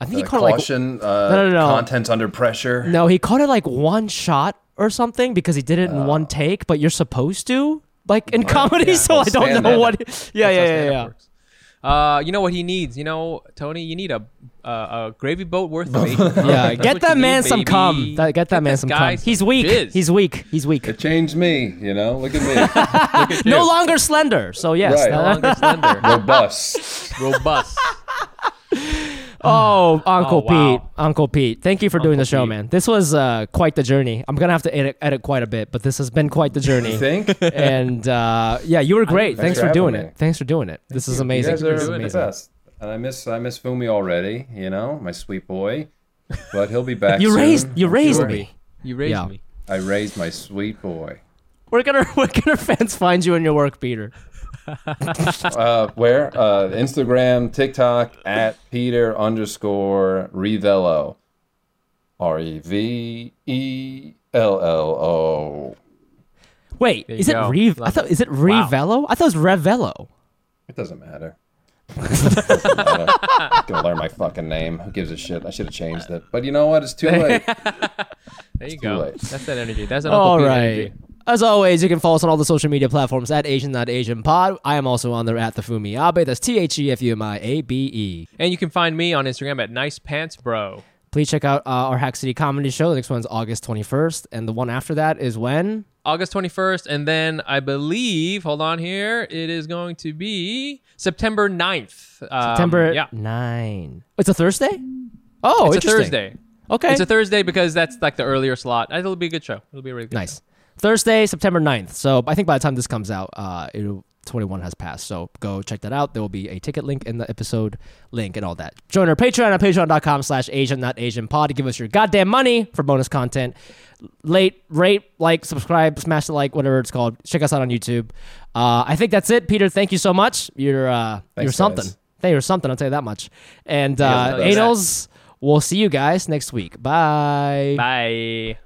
I think he Uh, called it like caution, uh, no, no, no. content's under pressure. no, he called it like one shot or something because he did it in Oh. one take, but you're supposed to like in comedy, so Well, I don't know what. Yeah, yeah, yeah, yeah. works. Uh, you know what he needs? You know, Tony, you need a a, a gravy boat worth of. (laughs) Yeah, get (laughs) that man need, some baby. cum. That, get that man some cum. He's some weak. jizz. He's weak. He's weak. It changed me, you know. Look at me, (laughs) No longer slender. So yes. Right. No longer slender, robust. robust. Oh, Uncle Oh, wow. Pete, Uncle Pete, thank you for doing the show, Pete. man. This was uh, quite the journey. I'm gonna have to edit, edit quite a bit, but this has been quite the (laughs) journey. You think? and uh, yeah, you were great. Thanks, Thanks for for doing having it. Thanks for doing it. This is amazing. You guys This are is the amazing. best. And I miss I miss Fumi already, you know, my sweet boy. But he'll be (laughs) back. You soon, raised, you raised sure. me. You raised Yeah. me. I raised my sweet boy. Where can our (laughs) where can our fans find you in your work, Peter? Uh, where? Uh, Instagram, TikTok at Peter underscore Revello. R E V E L L O. Wait, There you is it go. Re? I thought it. is it Wow. Revello? I thought it was Revello. It doesn't matter. (laughs) Doesn't matter. I'm gonna learn my fucking name. Who gives a shit? I should have changed it. But you know what? It's too late. (laughs) There you too go. late. That's that energy. That's an Uncle All Pete right. energy. As always, you can follow us on all the social media platforms at Asian Asian Pod. I am also on there at the Fumi Abe. That's T H E F U M I A B E. And you can find me on Instagram at Nice Pants Bro. Please check out uh, our Hack City Comedy Show. The next one's August 21st, and the one after that is when? August 21st, and then I believe, hold on here, it is going to be September 9th. Um, September Yeah. 9. It's a Thursday? Oh, It's a. Thursday. Okay. It's a Thursday because that's like the earlier slot. It'll be a good show. It'll be a really good nice. Thursday, September 9th. So I think by the time this comes out, uh, it'll 21 has passed. So go check that out. There will be a ticket link in the episode link and all that. Join our Patreon at patreon.com slash Asian, not Asian pod to give us your goddamn money for bonus content. Late, rate, like, subscribe, smash the like, whatever it's called. Check us out on YouTube. Uh, I think that's it. Peter, thank you so much. You're, uh, you're something. guys. Hey, you're something. I'll tell you that much. And uh, thanks. Anals, we'll see you guys next week. Bye. Bye.